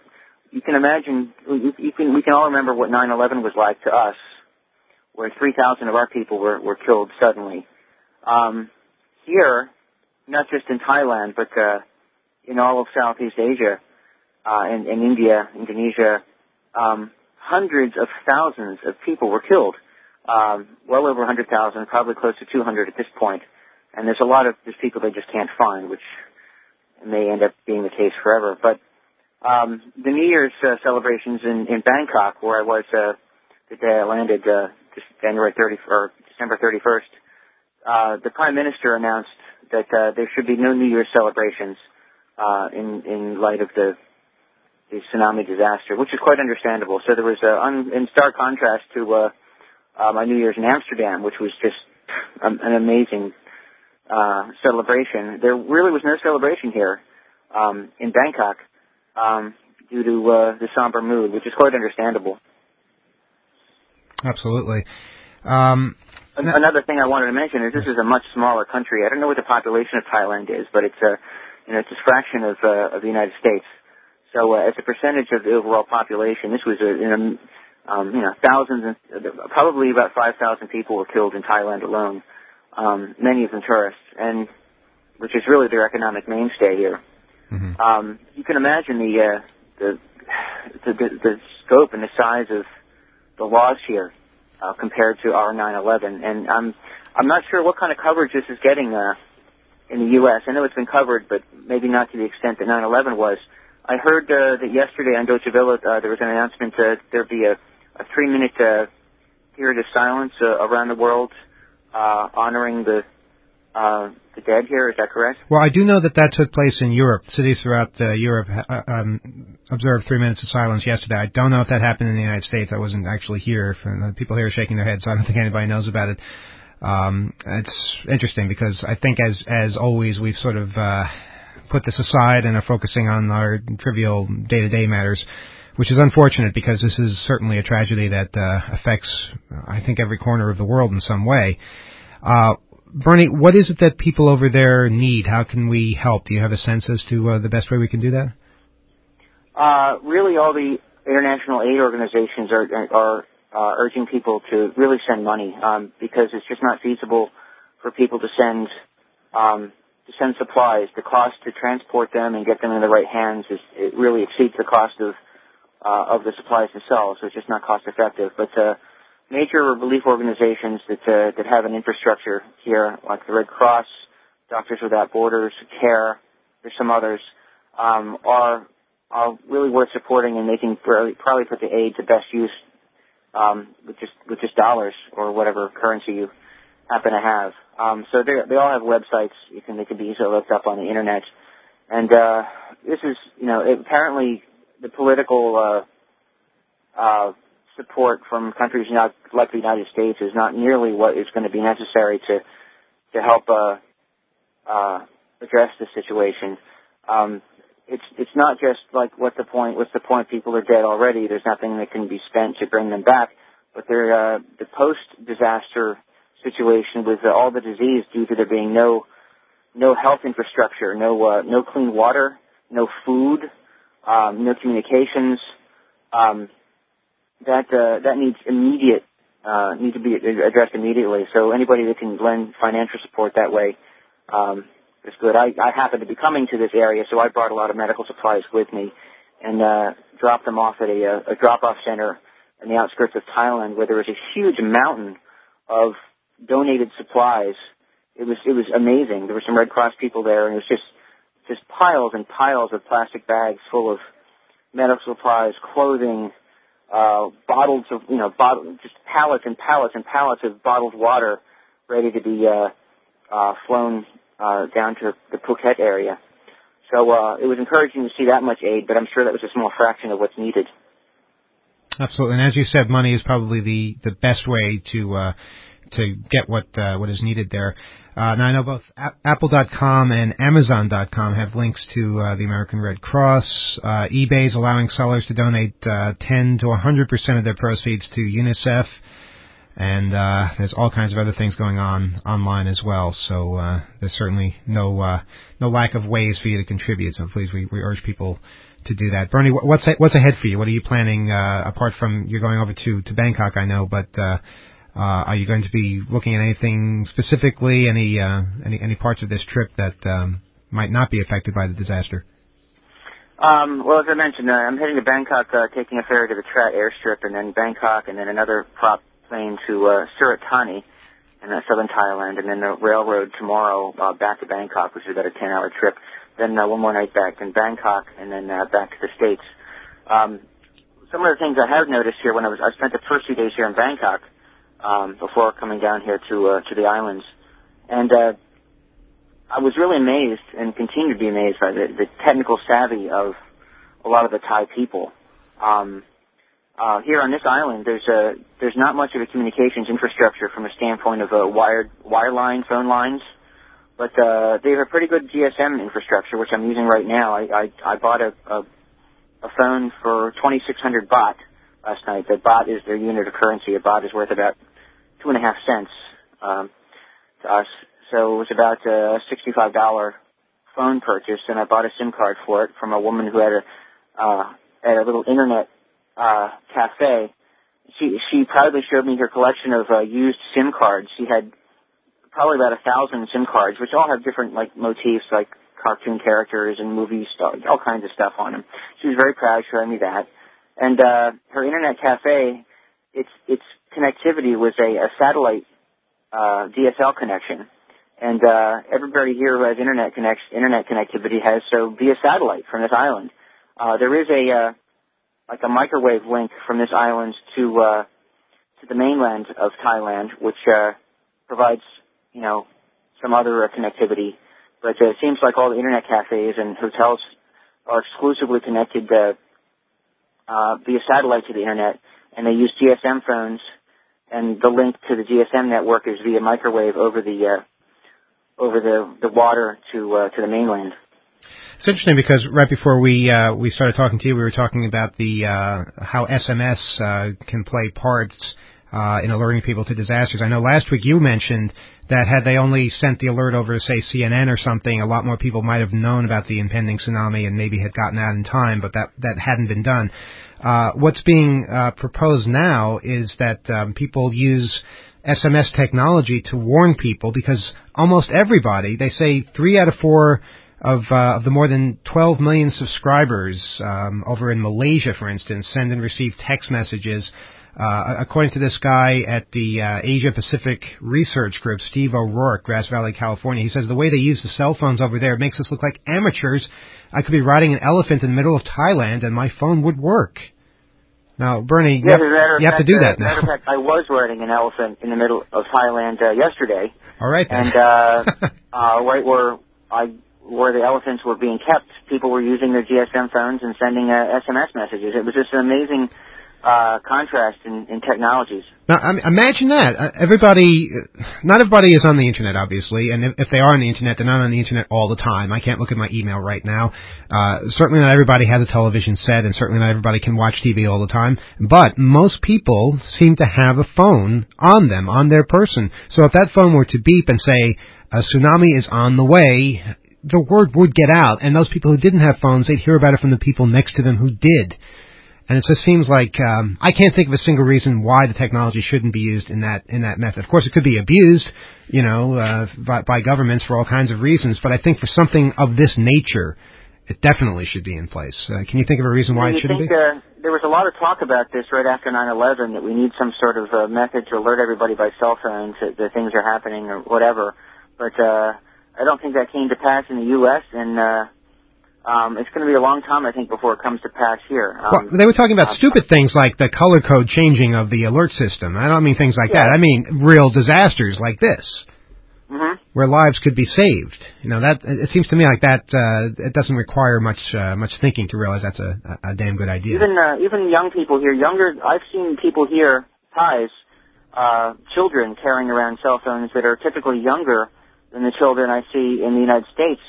you can imagine, you, you can, we can all remember what 9/11 was like to us, where 3,000 of our people were were killed suddenly. Um, here, not just in Thailand, but uh, in all of Southeast Asia, uh, India, Indonesia, um, hundreds of thousands of people were killed um, well over 100,000, probably close to 200 at this point. And there's a lot of there's people they just can't find, which may end up being the case forever. But um, the New Year's uh, celebrations in, in Bangkok, where I was uh, the day I landed, uh, January 30 or December 31st, uh, the Prime Minister announced that uh, there should be no New Year's celebrations uh, in in light of the the tsunami disaster, which is quite understandable. So there was uh, un, in stark contrast to uh, uh, my New Year's in Amsterdam, which was just um, an amazing uh, celebration. There really was no celebration here um, in Bangkok um, due to uh, the somber mood, which is quite understandable. Absolutely. Um, An- Another thing I wanted to mention is this is a much smaller country. I don't know what the population of Thailand is, but it's a you know it's a fraction of uh, of the United States. So uh, as a percentage of the overall population, this was a, in a um, you know, thousands, and, probably about 5,000 people were killed in Thailand alone, um, many of them tourists, and which is really their economic mainstay here. Mm-hmm. Um, you can imagine the, uh, the, the, the, the scope and the size of the loss here uh, compared to our 9/11, and I'm I'm not sure what kind of coverage this is getting uh, in the U.S. I know it's been covered, but maybe not to the extent that 9/11 was. I heard uh, that yesterday on Deutsche uh, there was an announcement that there'd be a a three minute uh, period of silence uh, around the world uh, honoring the uh, the dead here. Is that correct? Well, I do know that that took place in Europe. Cities throughout uh, Europe uh, um, observed three minutes of silence yesterday. I don't know if that happened in the United States. I wasn't actually here. The people here are shaking their heads, so I don't think anybody knows about it. Um, it's interesting because I think, as as always, we've sort of uh, put this aside and are focusing on our trivial day to day matters which is unfortunate because this is certainly a tragedy that uh, affects, I think, every corner of the world in some way. Uh, Bernie, what is it that people over there need? How can we help? Do you have a sense as to uh, the best way we can do that? Uh, really, all the international aid organizations are are uh, urging people to really send money um, because it's just not feasible for people to send um, to send supplies. The cost to transport them and get them in the right hands is it really exceeds the cost of uh, of the supplies themselves. So it's just not cost effective. But uh, major relief organizations that uh, that have an infrastructure here, like the Red Cross, Doctors Without Borders, CARE, there's some others, um, are are really worth supporting and making probably, probably put the aid to best use um, with just with just dollars or whatever currency you happen to have. Um, so they all have websites. You can they can be easily looked up on the internet. And uh, this is you know it, apparently the political uh, uh, support from countries not like the United States is not nearly what is going to be necessary to to help uh, uh, address the situation. Um, it's it's not just like what's the point? What's the point? People are dead already. There's nothing that can be spent to bring them back. But they're uh, the post-disaster situation with uh, all the disease due to there being no no health infrastructure, no uh, no clean water, no food, um, no communications. Um, that uh, that needs immediate uh, need to be addressed immediately. So anybody that can lend financial support that way um, is good. I, I happen to be coming to this area, so I brought a lot of medical supplies with me and uh, dropped them off at a, a drop-off center in the outskirts of Thailand, where there was a huge mountain of donated supplies. It was it was amazing. There were some Red Cross people there, and it was just just piles and piles of plastic bags full of medical supplies, clothing, uh, bottles of you know bottle, just pallets and pallets and pallets of bottled water ready to be uh, uh, flown uh, down to the Phuket area. So uh, it was encouraging to see that much aid, but I'm sure that was a small fraction of what's needed. Absolutely, and as you said, money is probably the the best way to uh, to get what uh, what is needed there. Uh, now I know both a- Apple.com and Amazon.com have links to uh, the American Red Cross. Uh, eBay is allowing sellers to donate uh, 10 to 100 percent of their proceeds to UNICEF and uh, there's all kinds of other things going on online as well. So uh, there's certainly no uh, no lack of ways for you to contribute. So please, we, we urge people to do that. Bernie, what's what's ahead for you? What are you planning uh, apart from you're going over to to Bangkok? I know, but uh, are you going to be looking at anything specifically? Any uh, any any parts of this trip that um, might not be affected by the disaster? Um, well, as I mentioned, uh, I'm heading to Bangkok, uh, taking a ferry to the Trat airstrip, and then Bangkok, and then another prop plane to uh, Surat Thani in uh, southern Thailand, and then the railroad tomorrow uh, back to Bangkok, which is about a 10-hour trip. Then uh, one more night back in Bangkok, and then uh, back to the States. Um, some of the things I have noticed here when I was I spent the first few days here in Bangkok um, before coming down here to uh, to the islands, and uh, I was really amazed and continue to be amazed by the, the technical savvy of a lot of the Thai people. Um, uh, here on this island, there's a there's not much of a communications infrastructure from a standpoint of uh, wired wireline phone lines, but uh, they have a pretty good GSM infrastructure, which I'm using right now. I I, I bought a, a a phone for 2,600 baht last night. The baht is their unit of currency. A baht is worth about two and a half cents um, to us, so it was about a sixty-five dollar phone purchase, and I bought a SIM card for it from a woman who had a uh, at a little internet uh, cafe. She she proudly showed me her collection of uh, used SIM cards. She had probably about a thousand SIM cards, which all have different like motifs, like cartoon characters and movie stuff, all kinds of stuff on them. She was very proud showing me that. And uh, her internet cafe, its its connectivity was a, a satellite uh, DSL connection, and uh, everybody here who has internet connects internet connectivity has so via satellite from this island. Uh, there is a uh, like a microwave link from this island to uh, to the mainland of Thailand, which uh, provides you know some other uh, connectivity. But uh, it seems like all the internet cafes and hotels are exclusively connected uh, uh, via satellite to the internet, and they use GSM phones, and the link to the GSM network is via microwave over the uh, over the the water to uh, to the mainland. It's interesting because right before we uh, we started talking to you, we were talking about the uh, how SMS uh, can play parts uh, in alerting people to disasters. I know last week you mentioned that had they only sent the alert over to say CNN or something, a lot more people might have known about the impending tsunami and maybe had gotten out in time, but that that hadn't been done. Uh, what's being uh, proposed now is that um, people use SMS technology to warn people because almost everybody, they say three out of four of, uh, of the more than 12 million subscribers um, over in Malaysia, for instance, send and receive text messages. Uh, according to this guy at the uh, Asia Pacific Research Group, Steve O'Rourke, Grass Valley, California, he says the way they use the cell phones over there makes us look like amateurs. I could be riding an elephant in the middle of Thailand and my phone would work. Now, Bernie, you, have, you have to do uh, that a matter of fact, I was riding an elephant in the middle of Thailand uh, yesterday, All right then. and uh, <laughs> uh, right where I where the elephants were being kept, people were using their GSM phones and sending uh, SMS messages. It was just an amazing uh, contrast in, in technologies. Now, I mean, imagine that. Uh, Everybody, uh, not everybody is on the internet, obviously, and if, if they are on the internet, they're not on the internet all the time. I can't look at my email right now. Uh, certainly not everybody has a television set, and certainly not everybody can watch TV all the time. But most people seem to have a phone on them, on their person. So if that phone were to beep and say, a tsunami is on the way, the word would get out, and those people who didn't have phones, they'd hear about it from the people next to them who did. And it just seems like um, I can't think of a single reason why the technology shouldn't be used in that in that method. Of course, it could be abused, you know, uh, by, by governments for all kinds of reasons. But I think for something of this nature, it definitely should be in place. Uh, can you think of a reason why you it shouldn't think be? uh, there was a lot of talk about this right after 9/11 that we need some sort of uh, method to alert everybody by cell phone to that things are happening or whatever. But uh, I don't think that came to pass in the U.S. and uh, um, it's going to be a long time, I think, before it comes to pass here. Um, Well, they were talking about uh, stupid things like the color code changing of the alert system. I don't mean things like that. I mean real disasters like this. mhm. where lives could be saved. You know that it seems to me like that. Uh, it doesn't require much uh, much thinking to realize that's a, a, damn good idea. Even uh, even young people here, younger. I've seen people here, Thais, uh, children carrying around cell phones that are typically younger than the children I see in the United States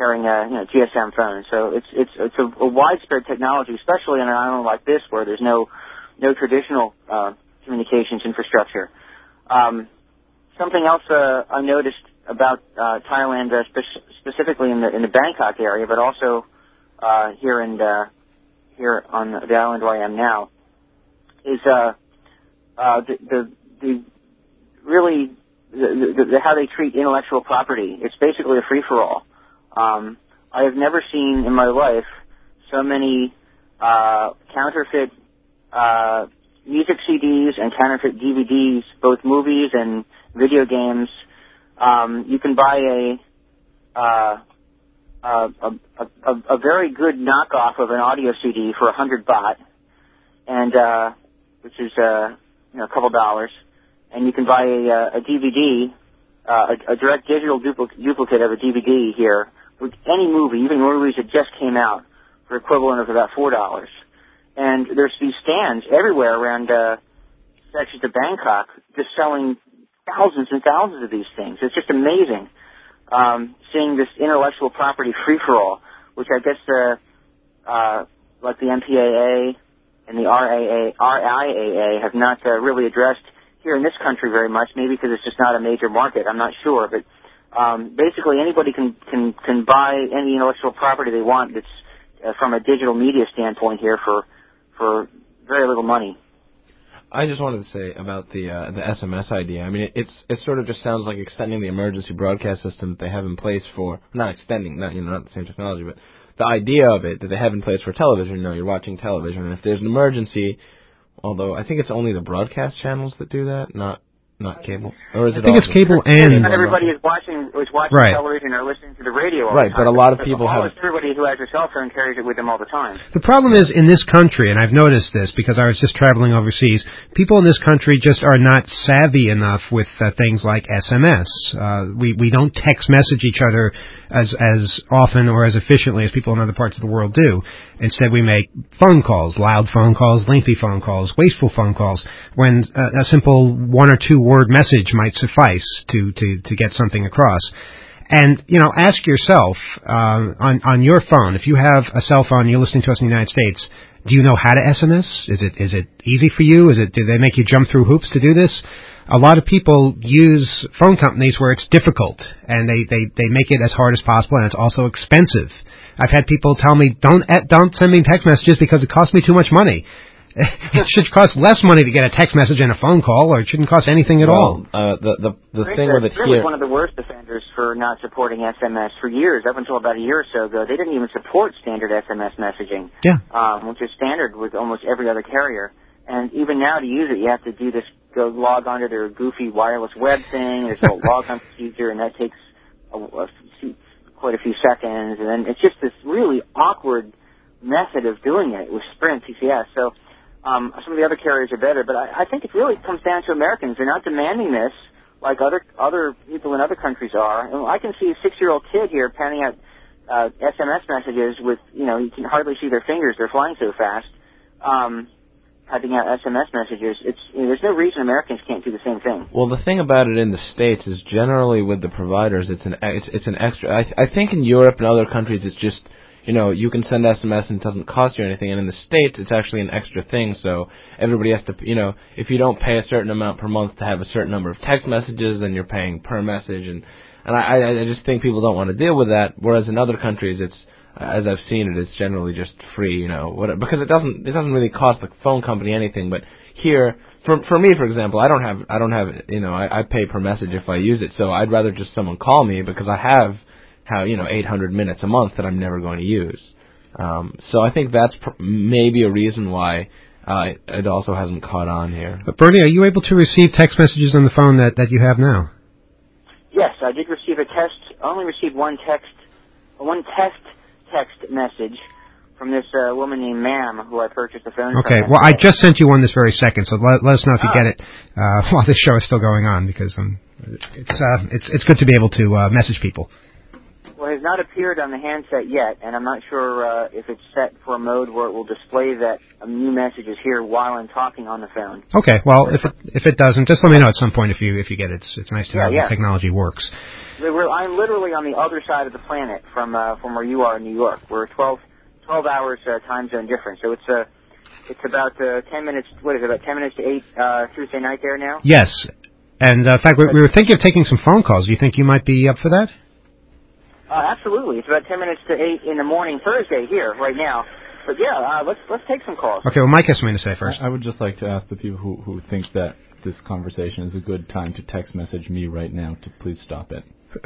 carrying a you know GSM phone. So it's it's it's a, a widespread technology, especially on an island like this where there's no no traditional uh, communications infrastructure. Um, something else uh, I noticed about uh, Thailand, uh, spe- specifically in the in the Bangkok area, but also uh, here in uh, here on the island where I am now, is uh, uh, the, the the really the, the, the how they treat intellectual property. It's basically a free for all. Um, I have never seen in my life so many uh, counterfeit uh, music CDs and counterfeit DVDs, both movies and video games. Um, you can buy a, uh, a, a, a, a very good knockoff of an audio CD for a hundred baht, and uh, which is uh, you know a couple dollars, and you can buy a, uh, a DVD, uh, a, a direct digital dupli- duplicate of a DVD here with any movie, even movies that just came out, for equivalent of about four dollars. And there's these stands everywhere around uh, sections of Bangkok just selling thousands and thousands of these things. It's just amazing um, seeing this intellectual property free for all, which I guess uh, uh, like the MPAA and the RAA, RIAA have not uh, really addressed here in this country very much. Maybe because it's just not a major market. I'm not sure, but um, basically anybody can can can buy any intellectual property they want that's uh, from a digital media standpoint here for for very little money. I just wanted to say about the uh, the SMS idea. I mean, it, it's it sort of just sounds like extending the emergency broadcast system that they have in place for not extending, not you know not the same technology, but the idea of it that they have in place for television. You know, you're watching television, and if there's an emergency, although I think it's only the broadcast channels that do that, not not cable, or is I it? think it's cable and- not everybody is watching is watching Right. television or listening to the radio. All Right, the but a lot of people have- everybody who has a cell phone carries it with them all the time. The problem is in this country, and I've noticed this because I was just traveling overseas. People in this country just are not savvy enough with uh, things like SMS. Uh, we we don't text message each other as as often or as efficiently as people in other parts of the world do. Instead, we make phone calls, loud phone calls, lengthy phone calls, wasteful phone calls. When uh, a simple one or two word message might suffice to to to get something across. And you know, ask yourself uh, on on your phone if you have a cell phone, you're listening to us in the United States. Do you know how to SMS? Is it is it easy for you? Is it do they make you jump through hoops to do this? A lot of people use phone companies where it's difficult and they, they, they make it as hard as possible and it's also expensive. I've had people tell me don't eh, don't send me text messages because it costs me too much money. <laughs> it should cost less money to get a text message and a phone call, or it shouldn't cost anything at all. Uh, the the the Sprint, thing with it Sprint was here. one of the worst offenders for not supporting SMS for years. Up until about a year or so ago, they didn't even support standard SMS messaging, Yeah. um, which is standard with almost every other carrier. And even now, to use it, you have to do this go log onto their goofy wireless web thing. There's a <laughs> log-on procedure, and that takes a, a few, quite a few seconds. And then it's just this really awkward method of doing it with Sprint PCS. So um, some of the other carriers are better, but I, I think it really comes down to Americans. They're not demanding this like other other people in other countries are. And I can see a six-year-old kid here pounding out uh, SMS messages with, you know, you can hardly see their fingers. They're flying so fast. Um, typing out SMS messages. It's you know, there's no reason Americans can't do the same thing. Well, the thing about it in the states is generally with the providers, it's an it's it's an extra. I I think in Europe and other countries, it's just you know you can send SMS and it doesn't cost you anything. And in the states, it's actually an extra thing. So everybody has to you know if you don't pay a certain amount per month to have a certain number of text messages, then you're paying per message. And and I I just think people don't want to deal with that. Whereas in other countries, it's as I've seen it, it's generally just free, you know, what, because it doesn't it doesn't really cost the phone company anything. But here, for for me, for example, I don't have I don't have you know I, I pay per message if I use it, so I'd rather just someone call me because I have how you know 800 minutes a month that I'm never going to use. Um, so I think that's pr- maybe a reason why uh, it, it also hasn't caught on here. But Bernie, are you able to receive text messages on the phone that, that you have now? Yes, I did receive a test. I only received one text, one test text message from this uh, woman named Ma'am who I purchased the phone from. Okay. Well, I just sent you one this very second, so let, let us know if you Ah. get it uh, <laughs> while this show is still going on, because um, it's uh, it's it's good to be able to uh, message people. Well, it has not appeared on the handset yet, and I'm not sure uh, if it's set for a mode where it will display that a new message is here while I'm talking on the phone. Okay. Well, if it if it doesn't, just let me know at some point if you if you get it. It's, it's nice to Yeah, know yeah. the technology works. We're, I'm literally on the other side of the planet from uh, from where you are in New York. We're 12, 12 hours uh, time zone difference, so it's uh, it's about uh, 10 minutes. What is it? About 10 minutes to eight uh, Tuesday night there now. Yes. And uh, in fact, we, we were thinking of taking some phone calls. Do you think you might be up for that? Uh, absolutely, it's about 10 minutes to eight in the morning Thursday here right now. But yeah, uh, let's let's take some calls. Okay. Well, Mike has something to say first. I, I would just like to ask the people who, who think that this conversation is a good time to text message me right now to please stop it.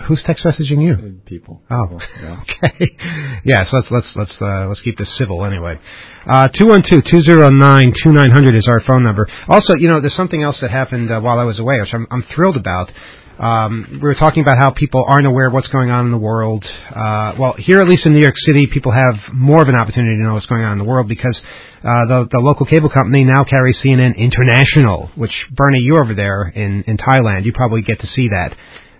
Who's text messaging you? Uh, People. Oh, People, <laughs> yeah. okay. Yes, let's let's let's uh, let's keep this civil anyway. Uh, two one two two zero nine two nine hundred is our phone number. Also, you know, there's something else that happened uh, while I was away, which I'm I'm thrilled about. Um, we were talking about how people aren't aware of what's going on in the world. Uh, well, here at least in New York City, people have more of an opportunity to know what's going on in the world because uh, the the local cable company now carries CNN International. Which Bernie, you're over there in in Thailand, you probably get to see that.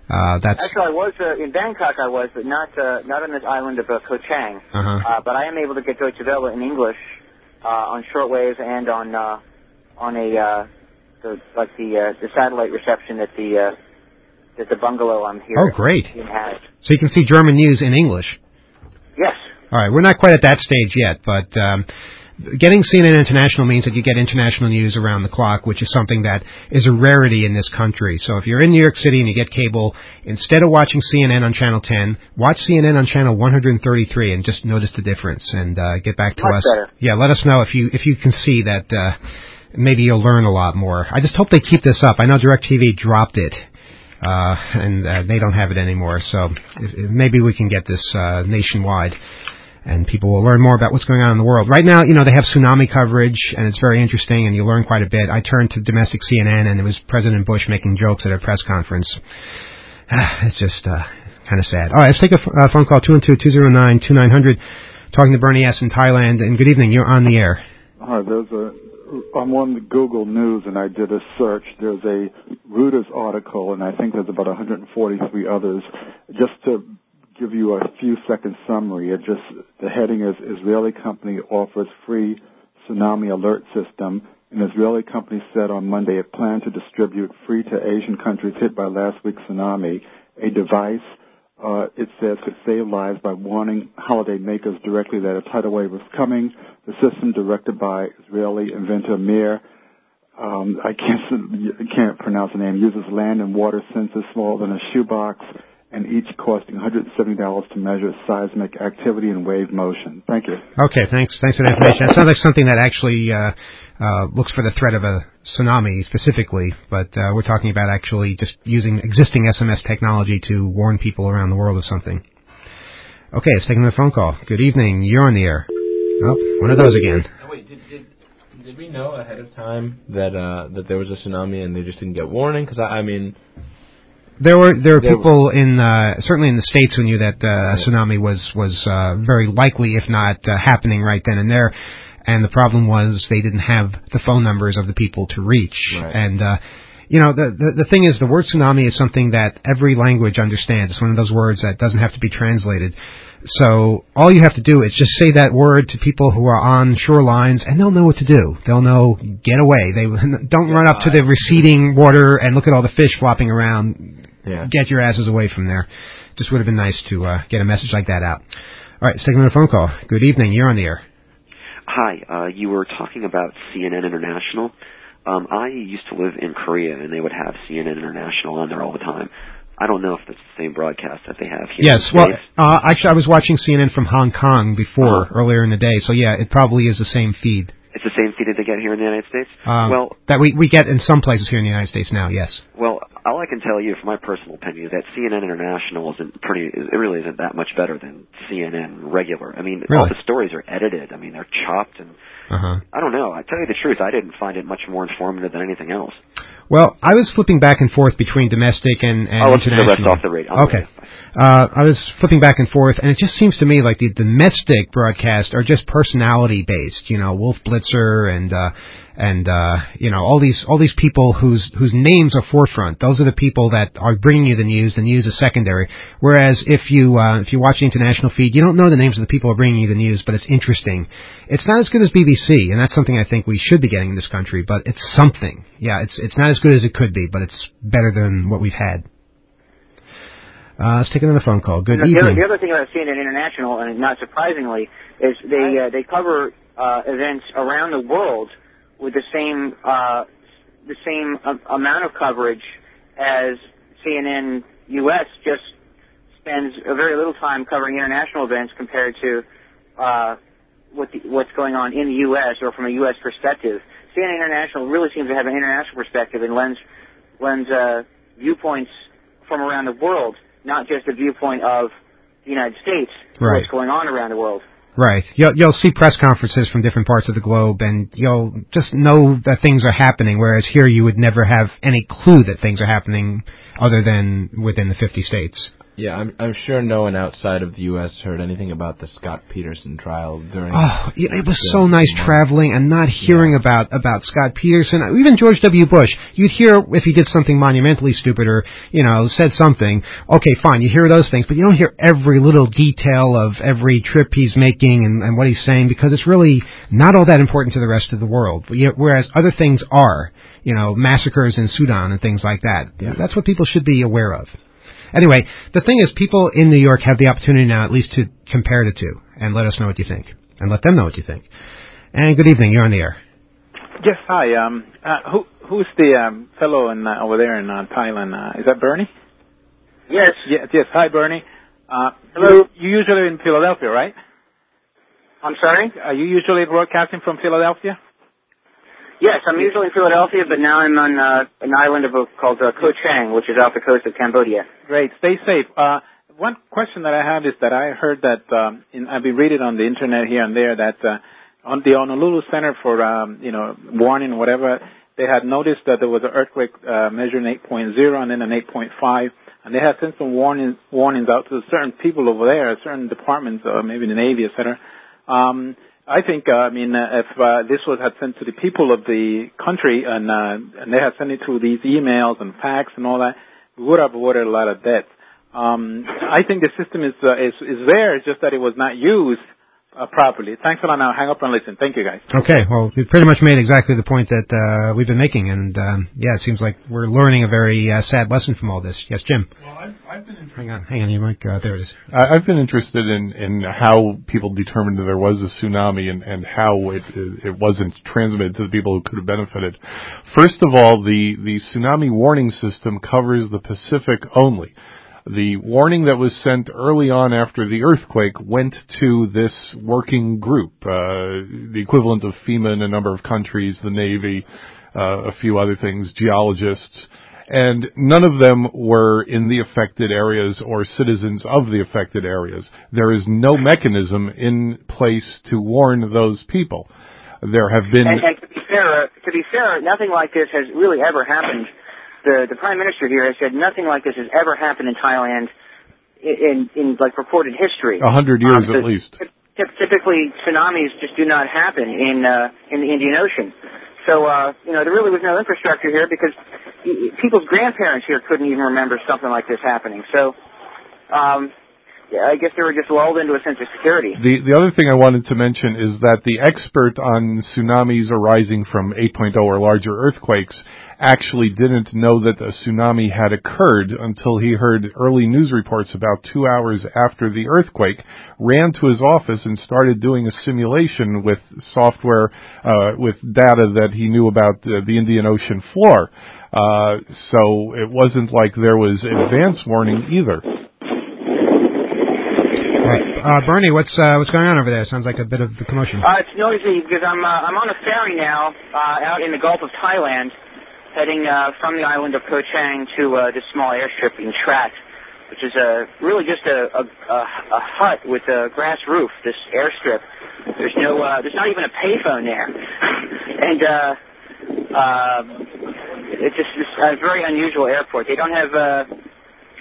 Uh, that's Actually, I was uh, in Bangkok. I was, but not uh, not on this island of uh, Koh Chang. uh-huh. Uh, but I am able to get Deutsche Welle in English uh, on shortwave and on uh, on a uh, the like the uh, the satellite reception that the uh, that the bungalow I'm here. Oh, great. so you can see German news in English. Yes. All right, we're not quite at that stage yet, but um, getting CNN International means that you get international news around the clock, which is something that is a rarity in this country. So if you're in New York City and you get cable, instead of watching CNN on Channel 10, watch CNN on Channel 133 and just notice the difference and uh, get back to Much us. better. Yeah, let us know if you if you can see that. Uh, maybe you'll learn a lot more. I just hope they keep this up. I know DirecTV dropped it. Uh, and uh, they don't have it anymore, so if, if maybe we can get this uh, nationwide and people will learn more about what's going on in the world. Right now, you know, they have tsunami coverage, and it's very interesting, and you learn quite a bit. I turned to domestic CNN, and it was President Bush making jokes at a press conference. <sighs> it's just uh, kind of sad. All right, let's take a phone call, 212-209-2900, talking to Bernie S. in Thailand, and good evening, you're on the air. Hi, there's a. I'm on the Google News and I did a search. There's a Reuters article, and I think there's about 143 others. Just to give you a few second summary, it just the heading is Israeli company offers free tsunami alert system. An Israeli company said on Monday it planned to distribute free to Asian countries hit by last week's tsunami a device Uh, it says could save lives by warning holiday makers directly that a tidal wave was coming. The system, directed by Israeli inventor Mir, um, I can't <laughs> can't pronounce the name, uses land and water sensors smaller than a shoebox, and each costing $170 to measure seismic activity and wave motion. Thank you. Okay, thanks. Thanks for the information. That sounds like something that actually uh, uh, looks for the threat of a tsunami specifically, but uh, we're talking about actually just using existing SMS technology to warn people around the world of something. Okay, let's take another phone call. Good evening. You're on the air. Oh, one of those again. Oh, wait, did, did, did we know ahead of time that uh, that there was a tsunami and they just didn't get warning? Because I, I mean, There were there were There people in uh, certainly in the states who knew that uh, a tsunami was was uh, very likely, if not uh, happening right then and there. And the problem was they didn't have the phone numbers of the people to reach. Right. And uh, you know the, the the thing is the word tsunami is something that every language understands. It's one of those words that doesn't have to be translated. So all you have to do is just say that word to people who are on shorelines, and they'll know what to do. They'll know get away. They <laughs> don't run up to the receding water and look at all the fish flopping around. Yeah. Get your asses away from there. Just would have been nice to uh, get a message like that out. All right, second phone call. Good evening. You're on the air. Hi, uh, you were talking about CNN International. Um, I used to live in Korea, and they would have CNN International on there all the time. I don't know if that's the same broadcast that they have here. Yes. Well, uh, actually, I was watching CNN from Hong Kong before Uh-huh. earlier in the day. So yeah, it probably is the same feed. it's the same feed that they get here in the United States. Um, well, that we we get in some places here in the United States now. Yes. well, all I can tell you, from my personal opinion, is that CNN International isn't pretty. It really isn't that much better than CNN regular. I mean, all the stories are edited. I mean, they're chopped, and Uh huh. I don't know. I tell you the truth, I didn't find it much more informative than anything else. Well, I was flipping back and forth between domestic and, and I'll listen to the international. rest off the radio. I'll Okay. Uh, I was flipping back and forth, and it just seems to me like the domestic broadcasts are just personality based. You know, Wolf Blitzer and uh, and uh, you know all these all these people whose whose names are forefront. Those are the people that are bringing you the news. The news is secondary. Whereas if you uh, if you watch the international feed, you don't know the names of the people who are bringing you the news, but it's interesting. It's not as good as BBC, and that's something I think we should be getting in this country. But it's something. Yeah, it's it's not as good as it could be, but it's better than what we've had. Uh, let's take another phone call. Good the, other, evening. the other thing about CNN International, and not surprisingly, is they uh, they cover uh, events around the world with the same uh, the same a- amount of coverage as CNN US. Just spends a very little time covering international events compared to uh, what the, what's going on in the U.S. or from a U.S. perspective. CNN International really seems to have an international perspective and lends lends uh, viewpoints from around the world, not just a viewpoint of the United States, Right. what's going on around the world. Right. You'll, you'll see press conferences from different parts of the globe, and you'll just know that things are happening. Whereas here, you would never have any clue that things are happening, other than within the 50 states. Yeah, I'm I'm sure no one outside of the U.S. heard anything about the Scott Peterson trial during. Oh, yeah, it was so nice month. traveling and not hearing about about Scott Peterson, uh, even George W. Bush. You'd hear if he did something monumentally stupid or you know said something. Okay, fine, you hear those things, but you don't hear every little detail of every trip he's making and, and what he's saying because it's really not all that important to the rest of the world. Whereas other things are, you know, massacres in Sudan and things like that. That's what people should be aware of. Anyway, the thing is, people in New York have the opportunity now at least to compare the two and let us know what you think, and let them know what you think. And good evening, you're on the air. Yes, hi. Um, uh, who who's the um, fellow in, uh, over there in uh, Thailand? Uh, is that Bernie? Yes. Yes, yes. Hi, Bernie. Uh, Hello. You, you usually in Philadelphia, right? I'm sorry. Are you usually broadcasting from Philadelphia? Yes, I'm usually in Philadelphia, but now I'm on uh, an island of a, called uh, Koh Chang, which is off the coast of Cambodia. Great. Stay safe. Uh, one question that I have is that I heard that um, in, I've been reading on the internet here and there that uh, on the Honolulu Center for um, you know warning whatever they had noticed that there was an earthquake uh, measuring 8.0 and then an 8.5, and they had sent some warnings warnings out to certain people over there, certain departments, uh, maybe the Navy, etc. Um, I think, uh, I mean, uh, if uh, this was had sent to the people of the country and uh, and they had sent it through these emails and fax and all that, we would have avoided a lot of death. Um, I think the system is uh, is is there. It's just that it was not used uh, properly. Thanks a lot. Now hang up and listen. Thank you, guys. Okay, well, you pretty much made exactly the point that uh, we've been making, and um, yeah, it seems like we're learning a very uh, sad lesson from all this. Yes, Jim. Well, I've, I've been Hang on, hang on, you mic. Uh, there it is. I- I've been interested in, in how people determined that there was a tsunami and, and how it it wasn't transmitted to the people who could have benefited. First of all, the, the tsunami warning system covers the Pacific only. The warning that was sent early on after the earthquake went to this working group, uh, the equivalent of FEMA in a number of countries, the Navy, uh, a few other things, geologists, and none of them were in the affected areas or citizens of the affected areas. There is no mechanism in place to warn those people. There have been And, and to be fair, to be fair, nothing like this has really ever happened. The the prime minister here has said nothing like this has ever happened in Thailand in in, in like reported history. a hundred years Um, at so least. typ- Typically, tsunamis just do not happen in uh, in the Indian Ocean. So uh, you know there really was no infrastructure here because people's grandparents here couldn't even remember something like this happening. So um, I guess they were just lulled into a sense of security. The the other thing I wanted to mention is that the expert on tsunamis arising from 8.0 or larger earthquakes actually didn't know that a tsunami had occurred until he heard early news reports about 2 hours after the earthquake, ran to his office and started doing a simulation with software uh, with data that he knew about the, the Indian Ocean floor. Uh, so it wasn't like there was advance warning either. Right. Uh, Bernie, what's uh, what's going on over there? Sounds like a bit of a commotion. Uh, it's noisy because I'm uh, I'm on a ferry now uh, out in the Gulf of Thailand, heading uh, from the island of Koh Chang to uh, this small airstrip in Trat, which is uh, really just a, a, a, a hut with a grass roof. This airstrip. There's no uh, there's not even a payphone there, <laughs> and uh, uh, it's just it's a very unusual airport. They don't have. Uh,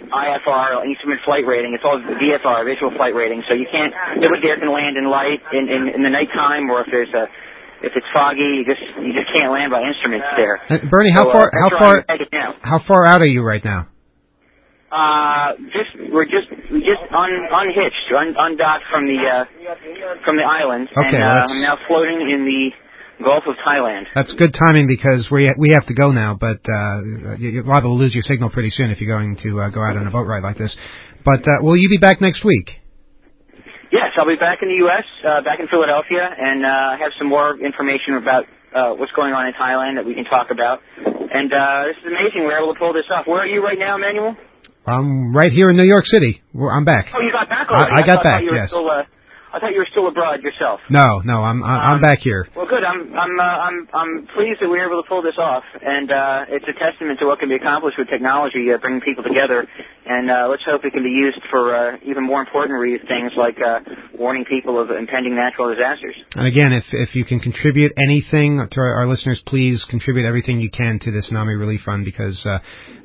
IFR, instrument flight rating. It's all VFR, visual flight rating. So you can't, nobody there can land in light in, in, in the nighttime or if there's a, if it's foggy, you just, you just can't land by instruments there. Uh, Bernie, how uh, far that's how far I'm headed now. how far out are you right now? Uh, just, we're just, we just un, unhitched, un, undocked from the, uh, from the island. Okay, and, uh, I'm now floating in the Gulf of Thailand. That's good timing because we we have to go now, but uh, you- you're liable to lose your signal pretty soon if you're going to uh, go out on a boat ride like this. But uh, will you be back next week? Yes, I'll be back in the U.S., uh, back in Philadelphia, and uh, have some more information about uh, what's going on in Thailand that we can talk about. And uh, this is amazing. We're able to pull this off. Where are you right now, Emmanuel? I'm right here in New York City. I'm back. Oh, you got back I- already. I got thought, back, yes. Still, uh, I thought you were still abroad yourself. No, no, I'm I'm, I'm back here. Well, good. I'm I'm uh, I'm I'm pleased that we were able to pull this off, and uh, it's a testament to what can be accomplished with technology, uh, bringing people together. And uh, let's hope it can be used for uh, even more important things like uh, warning people of impending natural disasters. And again, if if you can contribute anything to our, our listeners, please contribute everything you can to the tsunami relief fund because uh,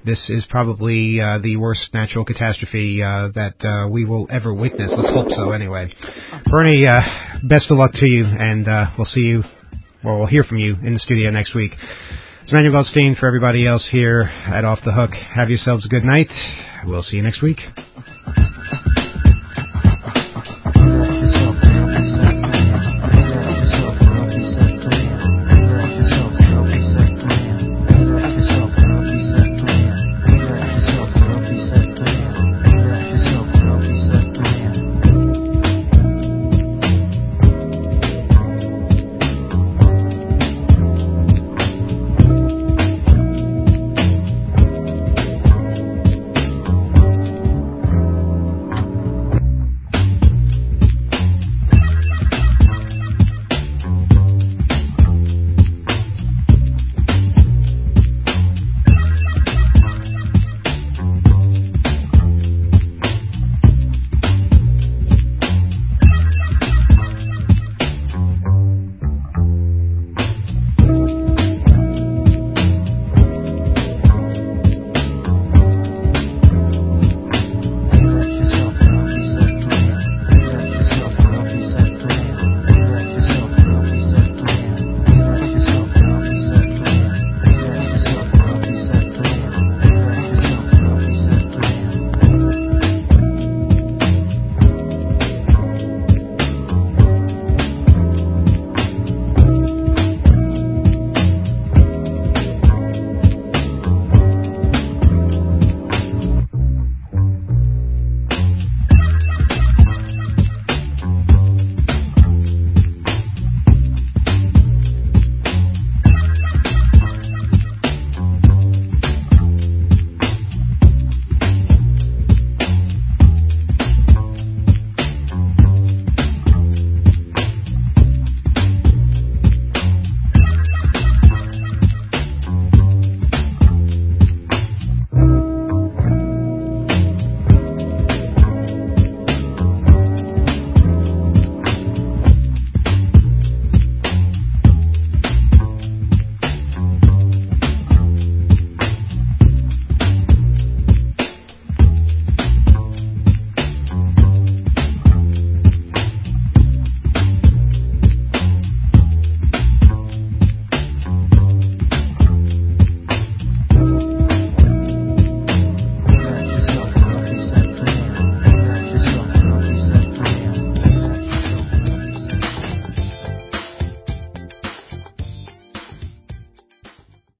this is probably uh, the worst natural catastrophe uh, that uh, we will ever witness. Let's hope so, anyway. Bernie, uh, best of luck to you, and uh, we'll see you. Well, we'll hear from you in the studio next week. It's Manuel Goldstein for everybody else here at Off the Hook. Have yourselves a good night. We'll see you next week.